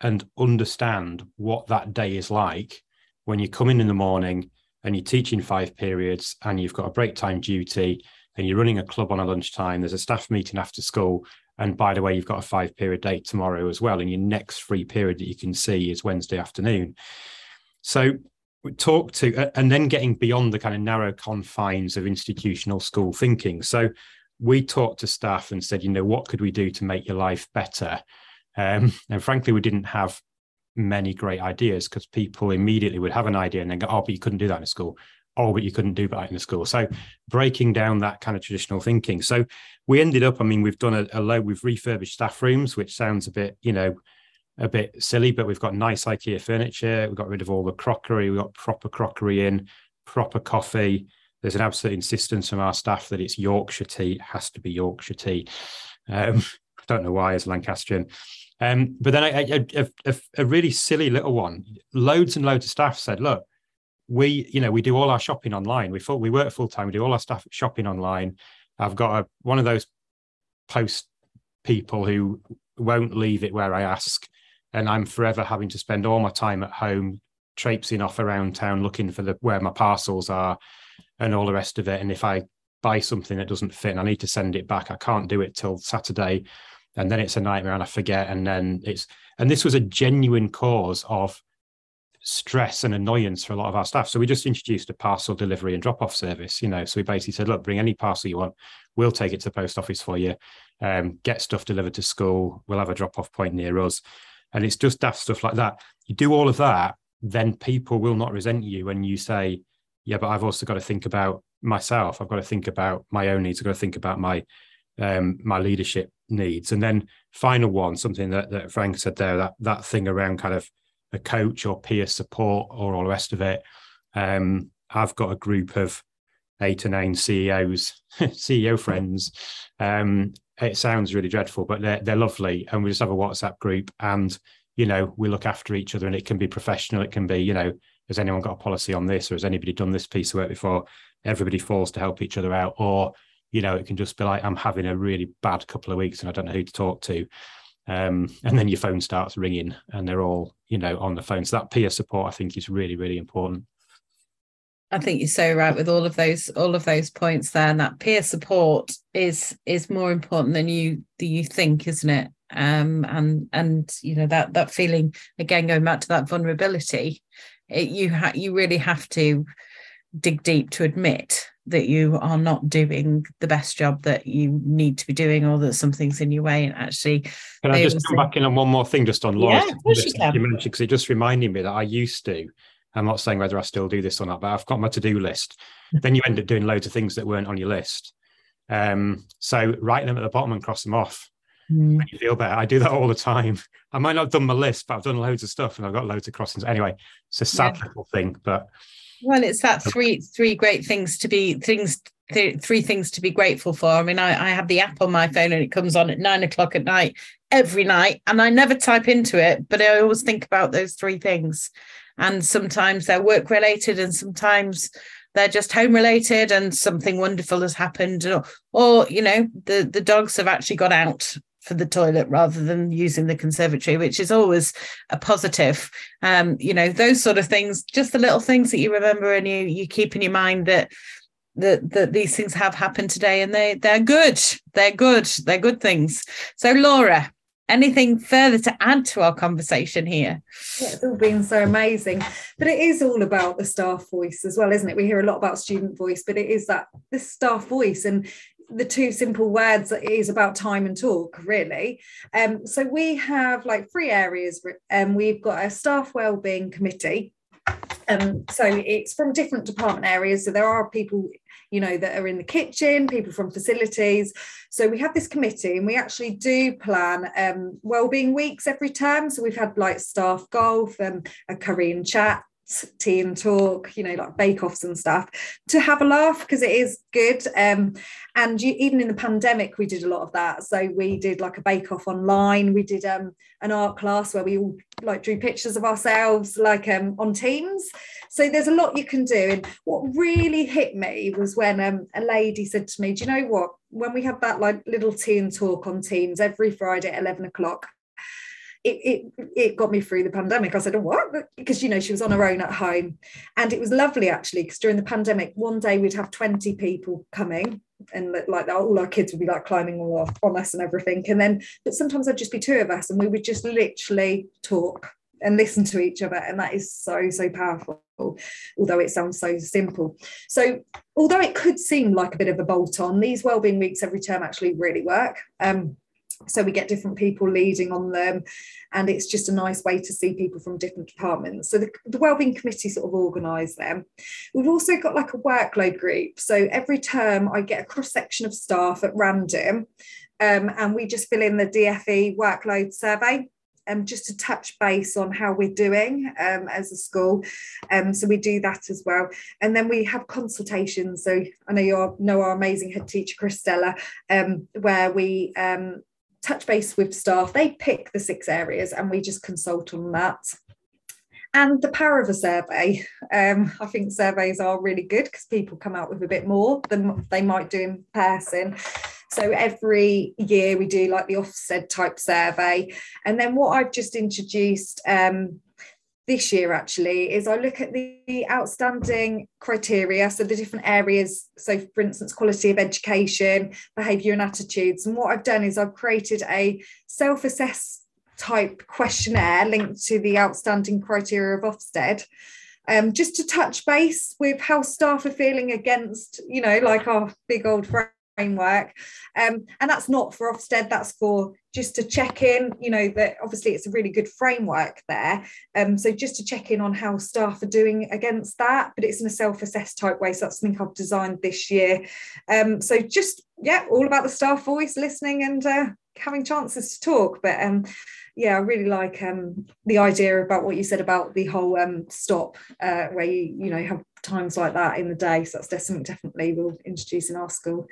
[SPEAKER 5] and understand what that day is like when you come in in the morning and you're teaching five periods and you've got a break time duty and you're running a club on a lunchtime, there's a staff meeting after school. And by the way, you've got a five period day tomorrow as well. And your next free period that you can see is Wednesday afternoon. So talk to and then getting beyond the kind of narrow confines of institutional school thinking. So we talked to staff and said you know what could we do to make your life better? Um, and frankly we didn't have many great ideas because people immediately would have an idea and then go oh but you couldn't do that in a school. Oh but you couldn't do that in a school. So breaking down that kind of traditional thinking. So we ended up i mean we've done a, a low we've refurbished staff rooms which sounds a bit you know a bit silly, but we've got nice IKEA furniture. We've got rid of all the crockery. We've got proper crockery in, proper coffee. There's an absolute insistence from our staff that it's Yorkshire tea. It has to be Yorkshire tea. Um, I don't know why, as Lancastrian. Um, but then a, really silly little one. Loads and loads of staff said, "Look, we, you know, we do all our shopping online. We full, we work full time. We do all our stuff shopping online. I've got a, one of those post people who won't leave it where I ask and I'm forever having to spend all my time at home traipsing off around town looking for the where my parcels are and all the rest of it. And if I buy something that doesn't fit and I need to send it back, I can't do it till Saturday. And then it's a nightmare and I forget. And then it's and this was a genuine cause of stress and annoyance for a lot of our staff. So we just introduced a parcel delivery and drop off service, you know. So we basically said, look, bring any parcel you want. We'll take it to the post office for you. Um, get stuff delivered to school. We'll have a drop off point near us. And it's just daft stuff like that. You do all of that, then people will not resent you when you say, yeah, but I've also got to think about myself. I've got to think about my own needs. I've got to think about my um, my leadership needs. And then final one, something that, that Frank said there, that that thing around kind of a coach or peer support or all the rest of it. Um, I've got a group of eight or nine CEOs, CEO friends, um, it sounds really dreadful, but they're they're lovely, and we just have a WhatsApp group, and you know we look after each other, and it can be professional, it can be you know has anyone got a policy on this, or has anybody done this piece of work before? Everybody falls to help each other out, or you know it can just be like I'm having a really bad couple of weeks and I don't know who to talk to, um, and then your phone starts ringing, and they're all you know on the phone. So that peer support I think is really really important.
[SPEAKER 2] I think you're so right with all of those all of those points there, and that peer support is is more important than you than you think, isn't it? Um, and and you know that that feeling again going back to that vulnerability, it, you ha- you really have to dig deep to admit that you are not doing the best job that you need to be doing or that something's in your way and actually
[SPEAKER 5] can i just come back in on one more thing just on Laura yeah, you, you mentioned because it just reminded me that i used to I'm not saying whether I still do this or not, but I've got my to-do list. then you end up doing loads of things that weren't on your list. Um, so write them at the bottom and cross them off. Mm. you feel better. I do that all the time. I might not have done my list, but I've done loads of stuff and I've got loads of crossings. Anyway, it's a sad yeah. little thing, but
[SPEAKER 2] well, it's that three three great things to be things th- three things to be grateful for. I mean, I, I have the app on my phone and it comes on at nine o'clock at night every night, and I never type into it, but I always think about those three things. And sometimes they're work related, and sometimes they're just home related, and something wonderful has happened, or, or you know, the the dogs have actually got out for the toilet rather than using the conservatory, which is always a positive. Um, you know, those sort of things, just the little things that you remember and you you keep in your mind that that that these things have happened today and they they're good. They're good. They're good things. So Laura, anything further to add to our conversation here?
[SPEAKER 3] Yeah, it's all been so amazing. But it is all about the staff voice as well, isn't it? We hear a lot about student voice, but it is that this staff voice. And the two simple words is about time and talk really um, so we have like three areas and um, we've got a staff wellbeing committee um, so it's from different department areas so there are people you know that are in the kitchen people from facilities. So we have this committee and we actually do plan um, wellbeing weeks every term. So we've had like staff golf and a Korean chat tea and talk, you know, like bake offs and stuff, to have a laugh because it is good. Um, and you, even in the pandemic, we did a lot of that. So we did like a bake off online. We did um, an art class where we all like drew pictures of ourselves, like um, on Teams. So there's a lot you can do. And what really hit me was when um, a lady said to me, "Do you know what? When we have that like little tea and talk on Teams every Friday at eleven o'clock." It, it it got me through the pandemic. I said, oh, what? Because you know she was on her own at home, and it was lovely actually. Because during the pandemic, one day we'd have twenty people coming, and like all our kids would be like climbing all on us and everything. And then, but sometimes I'd just be two of us, and we would just literally talk and listen to each other, and that is so so powerful. Although it sounds so simple. So although it could seem like a bit of a bolt on, these wellbeing weeks every term actually really work. Um, so we get different people leading on them and it's just a nice way to see people from different departments so the, the wellbeing committee sort of organise them we've also got like a workload group so every term i get a cross section of staff at random um, and we just fill in the dfe workload survey um, just to touch base on how we're doing um, as a school. Um, so we do that as well. And then we have consultations. So I know you know our amazing head teacher, Christella, um, where we um, touch base with staff. They pick the six areas and we just consult on that. And the power of a survey. Um, I think surveys are really good because people come out with a bit more than they might do in person. So every year we do like the Ofsted type survey. And then what I've just introduced um, this year actually is I look at the outstanding criteria, so the different areas. So, for instance, quality of education, behaviour and attitudes. And what I've done is I've created a self assess type questionnaire linked to the outstanding criteria of Ofsted. Um, just to touch base with how staff are feeling against, you know, like our big old framework. Um, and that's not for Ofsted, that's for just to check in, you know, that obviously it's a really good framework there. Um, so just to check in on how staff are doing against that, but it's in a self-assess type way. So that's something I've designed this year. Um, so just, yeah, all about the staff voice, listening and uh, having chances to talk. But um, yeah, I really like um, the idea about what you said about the whole um, stop, uh, where you, you know, have times like that in the day. So that's definitely, definitely we'll introduce in our school.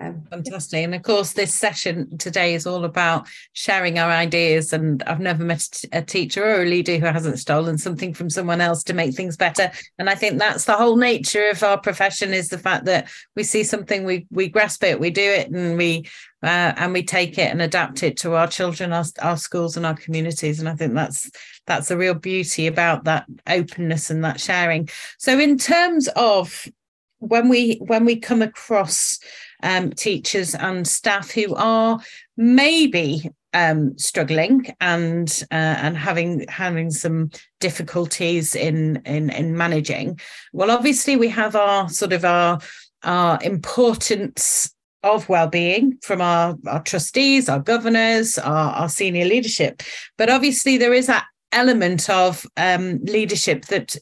[SPEAKER 2] Um, Fantastic. And of course, this session today is all about sharing our ideas. And I've never met a teacher or a leader who hasn't stolen something from someone else to make things better. And I think that's the whole nature of our profession is the fact that we see something, we we grasp it, we do it, and we uh, and we take it and adapt it to our children, our, our schools, and our communities. And I think that's that's the real beauty about that openness and that sharing. So, in terms of when we when we come across um, teachers and staff who are maybe um, struggling and uh, and having having some difficulties in, in in managing. Well, obviously we have our sort of our our importance of well-being from our, our trustees, our governors, our, our senior leadership. But obviously there is that element of um, leadership that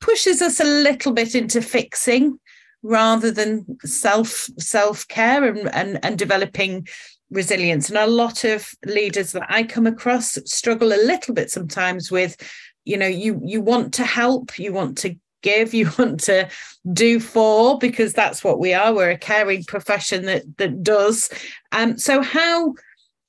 [SPEAKER 2] pushes us a little bit into fixing rather than self self care and, and and developing resilience. And a lot of leaders that i come across struggle a little bit sometimes with you know you you want to help you want to give you want to do for because that's what we are. We're a caring profession that that does. Um so how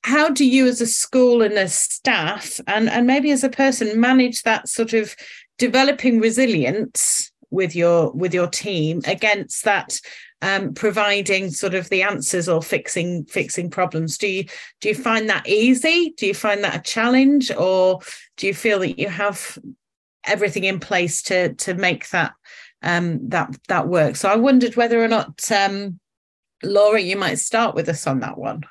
[SPEAKER 2] how do you as a school and as staff and and maybe as a person manage that sort of developing resilience with your with your team against that um, providing sort of the answers or fixing fixing problems. Do you do you find that easy? Do you find that a challenge or do you feel that you have everything in place to to make that um, that that work? So i wondered whether or not um, laura you might start with us on that one.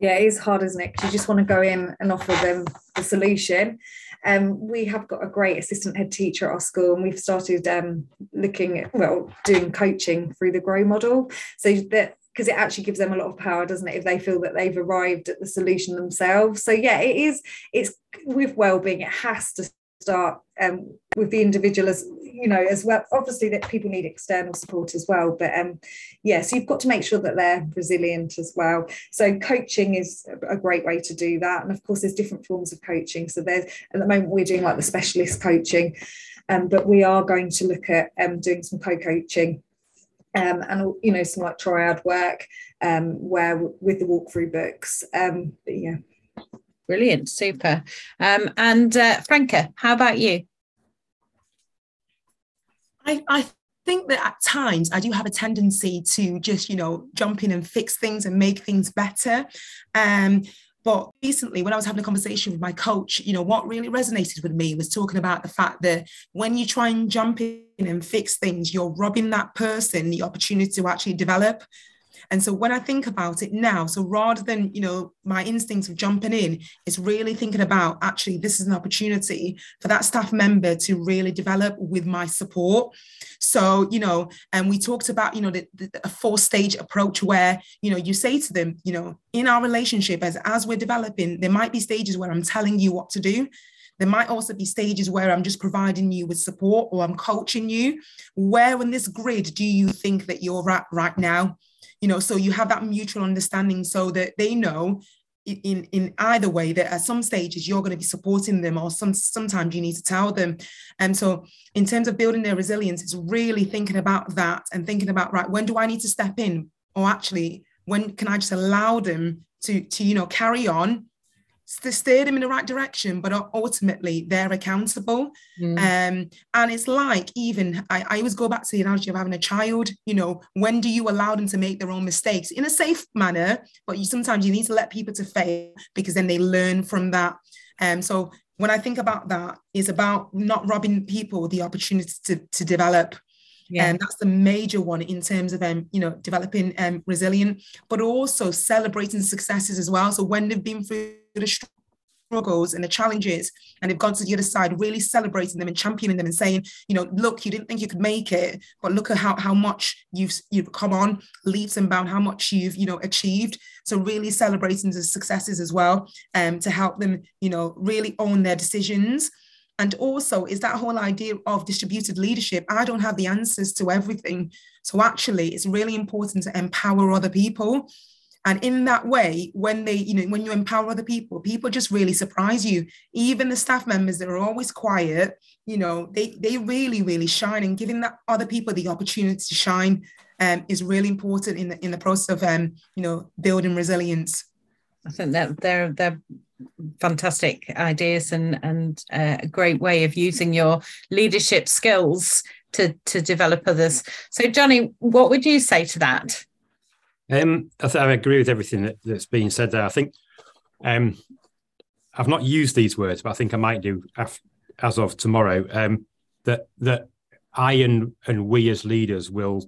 [SPEAKER 3] Yeah it is hard isn't it? Because you just want to go in and offer them the solution um, we have got a great assistant head teacher at our school, and we've started um, looking at, well, doing coaching through the GROW model. So that because it actually gives them a lot of power, doesn't it? If they feel that they've arrived at the solution themselves. So yeah, it is. It's with well-being. It has to start um, with the individual as you know as well. Obviously that people need external support as well but um yeah so you've got to make sure that they're resilient as well. So coaching is a great way to do that. And of course there's different forms of coaching. So there's at the moment we're doing like the specialist coaching um, but we are going to look at um, doing some co-coaching um, and you know some like triad work um, where with the walkthrough books um, but yeah.
[SPEAKER 2] Brilliant, super. Um, and uh, Franca, how about you?
[SPEAKER 4] I, I think that at times I do have a tendency to just, you know, jump in and fix things and make things better. Um, but recently, when I was having a conversation with my coach, you know, what really resonated with me was talking about the fact that when you try and jump in and fix things, you're robbing that person the opportunity to actually develop. And so when I think about it now, so rather than, you know, my instincts of jumping in, it's really thinking about actually, this is an opportunity for that staff member to really develop with my support. So, you know, and we talked about, you know, the, the, a four stage approach where, you know, you say to them, you know, in our relationship, as, as we're developing, there might be stages where I'm telling you what to do. There might also be stages where I'm just providing you with support or I'm coaching you. Where in this grid do you think that you're at right now? You know so you have that mutual understanding so that they know in in either way that at some stages you're going to be supporting them or some sometimes you need to tell them. And so in terms of building their resilience it's really thinking about that and thinking about right when do i need to step in? Or actually when can i just allow them to to you know carry on steer them in the right direction, but ultimately they're accountable. Mm. Um, and it's like even I, I always go back to the analogy of having a child. You know, when do you allow them to make their own mistakes in a safe manner? But you sometimes you need to let people to fail because then they learn from that. Um, so when I think about that, it's about not robbing people the opportunity to, to develop. Yeah. And that's the major one in terms of um, you know, developing um resilient, but also celebrating successes as well. So when they've been through the struggles and the challenges and they've gone to the other side really celebrating them and championing them and saying you know look you didn't think you could make it but look at how, how much you've you've come on leaps and bounds how much you've you know achieved so really celebrating the successes as well um, to help them you know really own their decisions and also is that whole idea of distributed leadership i don't have the answers to everything so actually it's really important to empower other people and in that way, when they, you know, when you empower other people, people just really surprise you. Even the staff members that are always quiet, you know, they they really, really shine. And giving that other people the opportunity to shine um, is really important in the in the process of um, you know, building resilience.
[SPEAKER 2] I think that they're they're fantastic ideas and and uh, a great way of using your leadership skills to to develop others. So, Jonny, what would you say to that?
[SPEAKER 5] Um, I, th- I, agree with everything that, that's being said there. I think um, I've not used these words, but I think I might do af- as of tomorrow. Um, that that I and and we as leaders will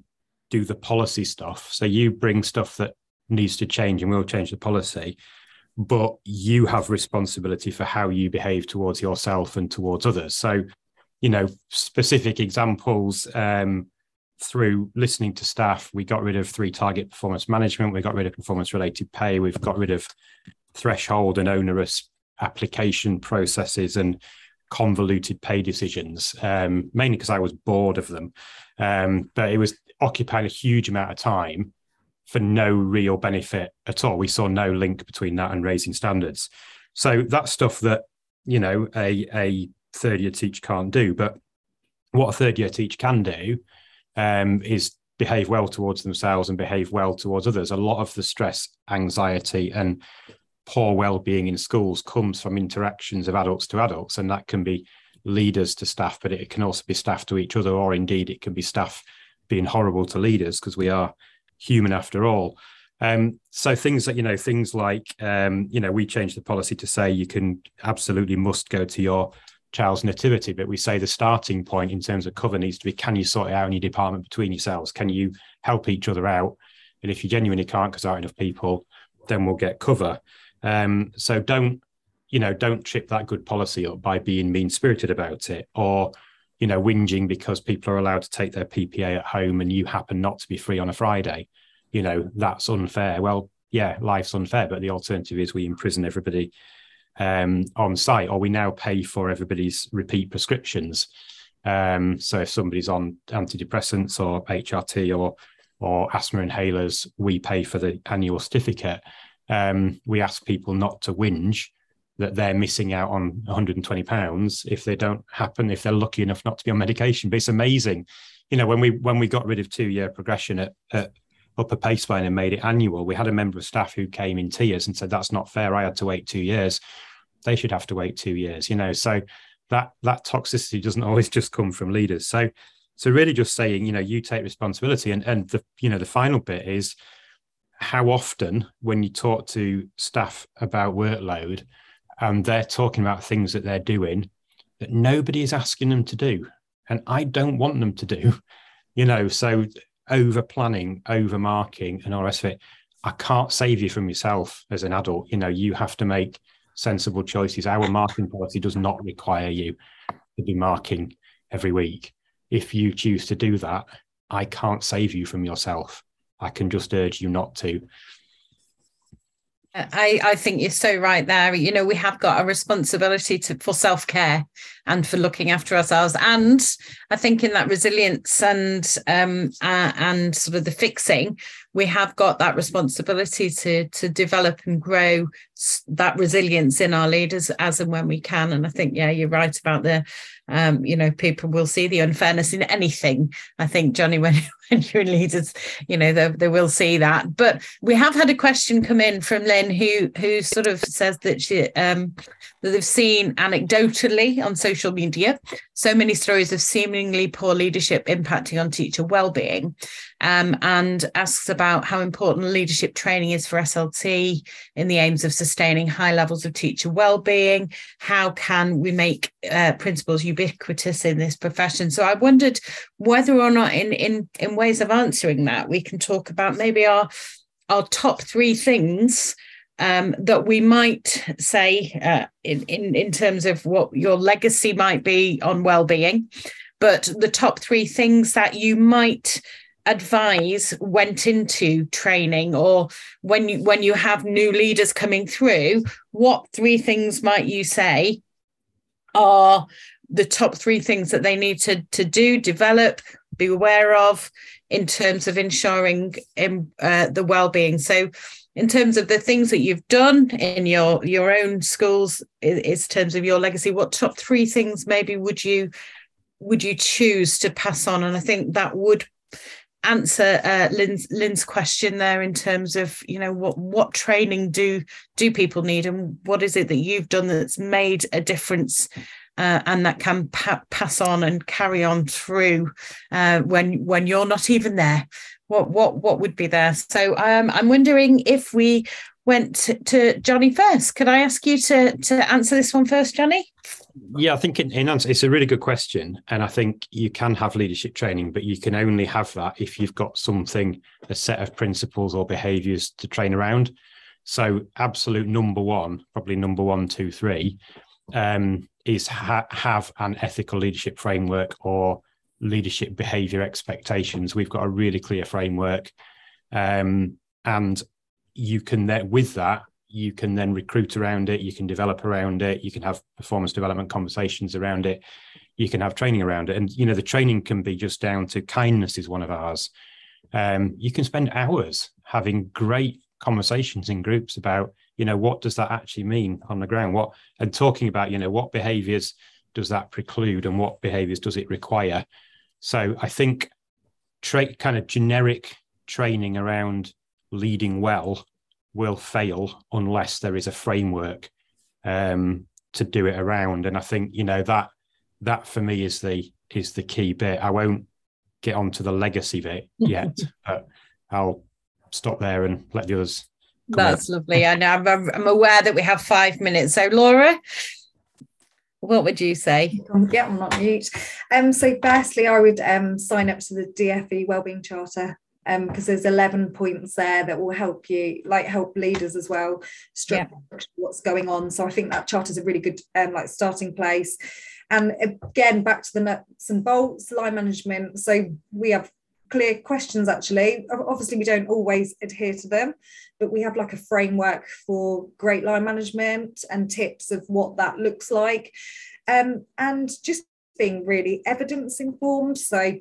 [SPEAKER 5] do the policy stuff. So you bring stuff that needs to change, and we'll change the policy. But you have responsibility for how you behave towards yourself and towards others. So, you know, specific examples. Um, through listening to staff, we got rid of three target performance management, we got rid of performance related pay, we've got rid of threshold and onerous application processes and convoluted pay decisions, um, mainly because I was bored of them. Um, but it was occupying a huge amount of time for no real benefit at all. We saw no link between that and raising standards. So that's stuff that you know a a third year teacher can't do. But what a third year teacher can do um, is behave well towards themselves and behave well towards others. A lot of the stress, anxiety, and poor well-being in schools comes from interactions of adults to adults, and that can be leaders to staff, but it can also be staff to each other, or indeed it can be staff being horrible to leaders because we are human after all. Um, so things that you know, things like um, you know, we changed the policy to say you can absolutely must go to your child's nativity, but we say the starting point in terms of cover needs to be can you sort it out in your department between yourselves? Can you help each other out? And if you genuinely can't because there aren't enough people, then we'll get cover. Um, so don't, you know, don't trip that good policy up by being mean spirited about it or, you know, whinging because people are allowed to take their PPA at home and you happen not to be free on a Friday. You know, that's unfair. Well, yeah, life's unfair, but the alternative is we imprison everybody um, on site, or we now pay for everybody's repeat prescriptions. Um, so if somebody's on antidepressants or HRT or or asthma inhalers, we pay for the annual certificate. Um, we ask people not to whinge that they're missing out on 120 pounds if they don't happen if they're lucky enough not to be on medication. But it's amazing, you know, when we when we got rid of two year progression at, at upper pay spine and made it annual, we had a member of staff who came in tears and said, "That's not fair. I had to wait two years. They should have to wait two years." You know, so that that toxicity doesn't always just come from leaders. So, so really, just saying, you know, you take responsibility, and and the you know the final bit is how often when you talk to staff about workload and they're talking about things that they're doing that nobody is asking them to do and i don't want them to do you know so over planning, over marking, and all the rest of it. I can't save you from yourself as an adult. You know, you have to make sensible choices. Our marking policy does not require you to be marking every week. If you choose to do that, I can't save you from yourself. I can just urge you not to.
[SPEAKER 2] I, I think you're so right there. You know, we have got a responsibility to for self care and for looking after ourselves. And I think in that resilience and um, uh, and sort of the fixing, we have got that responsibility to to develop and grow that resilience in our leaders as and when we can. And I think, yeah, you're right about the, um, you know, people will see the unfairness in anything. I think, Jonny, when, when you're in leaders, you know, they, they will see that. But we have had a question come in from Lynn who who sort of says that she um, that they've seen anecdotally on social media so many stories of seemingly poor leadership impacting on teacher well-being um, and asks about how important leadership training is for SLT in the aims of sustaining high levels of teacher well-being. How can we make uh, principals ubiquitous in this profession? So I wondered whether or not, in in in ways of answering that, we can talk about maybe our our top three things um, that we might say uh, in, in in terms of what your legacy might be on well-being but the top three things that you might advise went into training or when you when you have new leaders coming through what three things might you say are the top three things that they need to to do develop be aware of in terms of ensuring in, uh, the well-being? So in terms of the things that you've done in your your own schools in, in terms of your legacy what top three things maybe would you would you choose to pass on? And i think that would answer uh, Lynn's, Lynn's question there in terms of you know what what training do do people need and what is it that you've done that's made a difference uh, and that can pa- pass on and carry on through uh, when when you're not even there? What what what would be there? So um, i'm wondering if we went to, to jonny first. Could i ask you to to answer this one first jonny
[SPEAKER 5] yeah, I think in, in answer, it's a really good question. And I think you can have leadership training, but you can only have that if you've got something, a set of principles or behaviors to train around. So, absolute number one, probably number one, two, three, um, is ha- have an ethical leadership framework or leadership behavior expectations. We've got a really clear framework. Um, and you can then, with that, you can then recruit around it, you can develop around it, you can have performance development conversations around it, you can have training around it. And you know, the training can be just down to kindness is one of ours. Um, you can spend hours having great conversations in groups about, you know, what does that actually mean on the ground? What and talking about, you know, what behaviors does that preclude and what behaviors does it require? So I think tra- kind of generic training around leading well will fail unless there is a framework um, to do it around. And I think you know that that for me is the is the key bit. I won't get onto the legacy bit yet, but I'll stop there and let the others.
[SPEAKER 2] That's lovely. I know I'm, I'm aware that we have five minutes. So Laura, what would you say?
[SPEAKER 3] Yeah, I'm not mute. Um, so firstly, I would um, sign up to the DFE Wellbeing Charter um because there's 11 points there that will help you like help leaders as well structure yeah. what's going on. So i think that chart is a really good um like starting place. And again back to the nuts and bolts line management. So we have clear questions actually. Obviously we don't always adhere to them but we have like a framework for great line management and tips of what that looks like. Um, and just being really evidence informed. So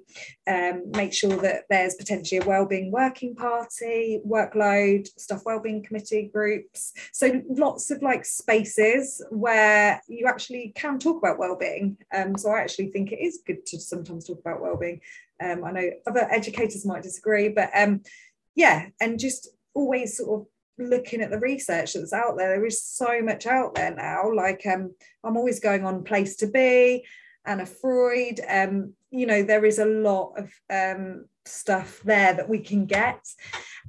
[SPEAKER 3] um, make sure that there's potentially a wellbeing working party, workload, staff wellbeing committee groups. So lots of like spaces where you actually can talk about wellbeing. Um, so I actually think it is good to sometimes talk about wellbeing. Um, I know other educators might disagree, but um, yeah, and just always sort of looking at the research that's out there there is so much out there now like um i'm always going on place to be Anna Freud. Um, you know, there is a lot of um, stuff there that we can get,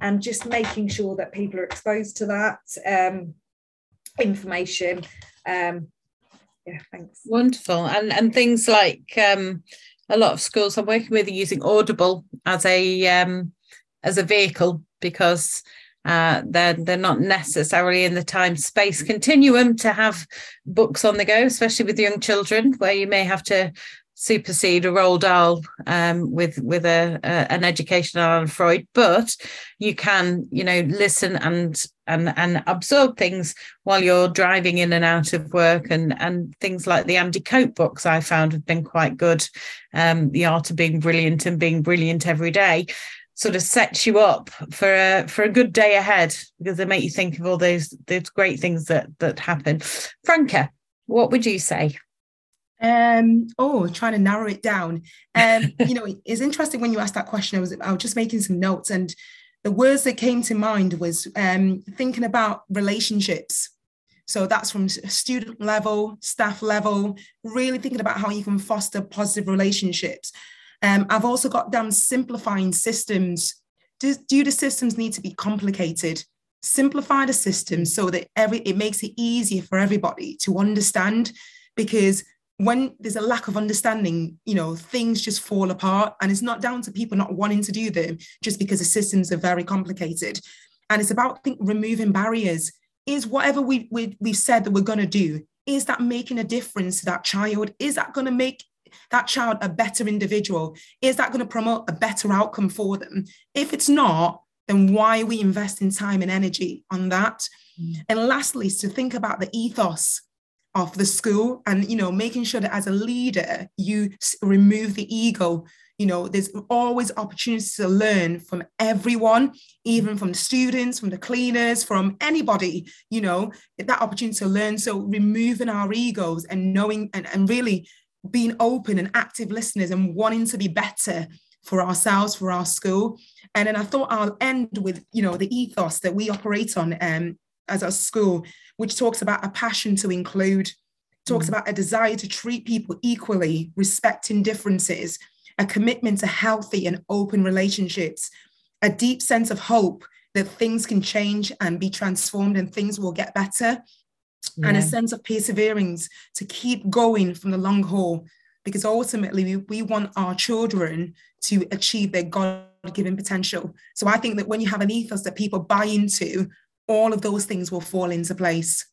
[SPEAKER 3] and just making sure that people are exposed to that um, information. Um, yeah, thanks.
[SPEAKER 2] Wonderful, and and things like um, a lot of schools I'm working with are using Audible as a um, as a vehicle because uh, they're they're not necessarily in the time space continuum to have books on the go, especially with young children, where you may have to supersede a Roald Dahl um, with with a, a, an education on Freud, but you can you know listen and and and absorb things while you're driving in and out of work, and and things like the Andy Cope books I found have been quite good. Um, the art of being brilliant and being brilliant every day sort of sets you up for a for a good day ahead because they make you think of all those those great things that that happen. Franca, what would you say?
[SPEAKER 4] Um, oh, trying to narrow it down. Um, you know, it's interesting when you asked that question. I was I was just making some notes, and the words that came to mind was um, thinking about relationships. So that's from student level, staff level, really thinking about how you can foster positive relationships. Um, I've also got down simplifying systems. Do, do the systems need to be complicated? Simplify the system so that every it makes it easier for everybody to understand. Because when there's a lack of understanding, you know, things just fall apart. And it's not down to people not wanting to do them just because the systems are very complicated. And it's about think, removing barriers. Is whatever we, we, we've said that we're going to do, is that making a difference to that child? Is that going to make that child a better individual? Is that going to promote a better outcome for them? If it's not, then why are we investing time and energy on that? Mm. And lastly, is to think about the ethos of the school and you know making sure that as a leader you remove the ego you know there's always opportunities to learn from everyone even from the students from the cleaners from anybody you know that opportunity to learn so removing our egos and knowing and, and really being open and active listeners and wanting to be better for ourselves, for our school. And then I thought I'll end with, you know, the ethos that we operate on um, as a school, which talks about a passion to include, talks mm. about a desire to treat people equally, respecting differences, a commitment to healthy and open relationships, a deep sense of hope that things can change and be transformed and things will get better, yeah. and a sense of perseverance to keep going from the long haul because ultimately we, we want our children to achieve their god-given potential. So i think that when you have an ethos that people buy into all of those things will fall into place.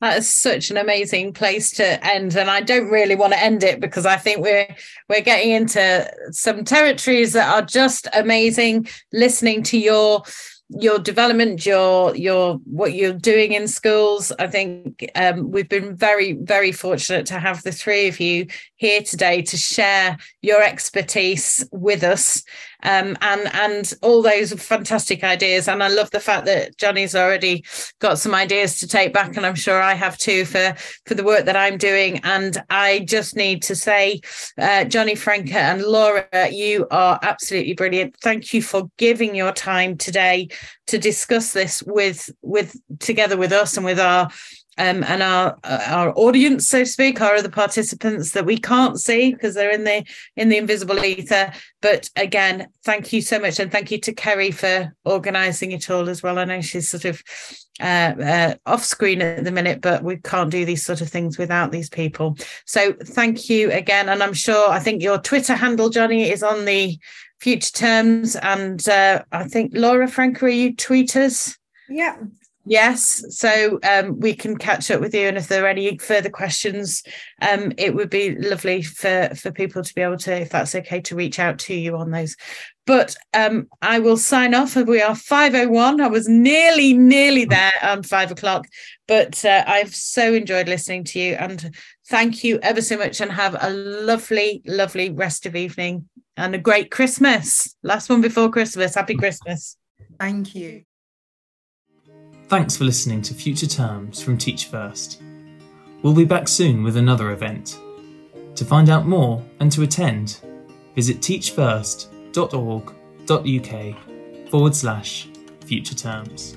[SPEAKER 2] That is such an amazing place to end and i don't really want to end it because i think we're we're getting into some territories that are just amazing. Listening to your your development, your your what you're doing in schools. I think um, we've been very very fortunate to have the three of you here today to share your expertise with us um, and and all those fantastic ideas. And I love the fact that Jonny's already got some ideas to take back, and I'm sure I have too for for the work that I'm doing. And I just need to say, uh, Jonny Franca and Laura, you are absolutely brilliant. Thank you for giving your time today to discuss this with with together with us and with our um, and our our audience, so to speak, are the participants that we can't see because they're in the in the invisible ether. But again, thank you so much, and thank you to Kerry for organising it all as well. I know she's sort of uh, uh, off screen at the minute, but we can't do these sort of things without these people. So thank you again, and I'm sure I think your Twitter handle, Jonny, is on the future terms, and uh, I think Laura Franca, are you tweeters?
[SPEAKER 3] Yeah,
[SPEAKER 2] Yes, so um, we can catch up with you, and if there are any further questions, um, it would be lovely for for people to be able to, if that's okay, to reach out to you on those. But um, I will sign off. We are five oh one. I was nearly, nearly there on five o'clock, but uh, I've so enjoyed listening to you, and thank you ever so much, and have a lovely, lovely rest of evening and a great Christmas. Last one before Christmas. Happy Christmas.
[SPEAKER 4] Thank you.
[SPEAKER 1] Thanks for listening to Future Terms from Teach First. We'll be back soon with another event. To find out more and to attend, visit teachfirst.org.uk forward slash future terms.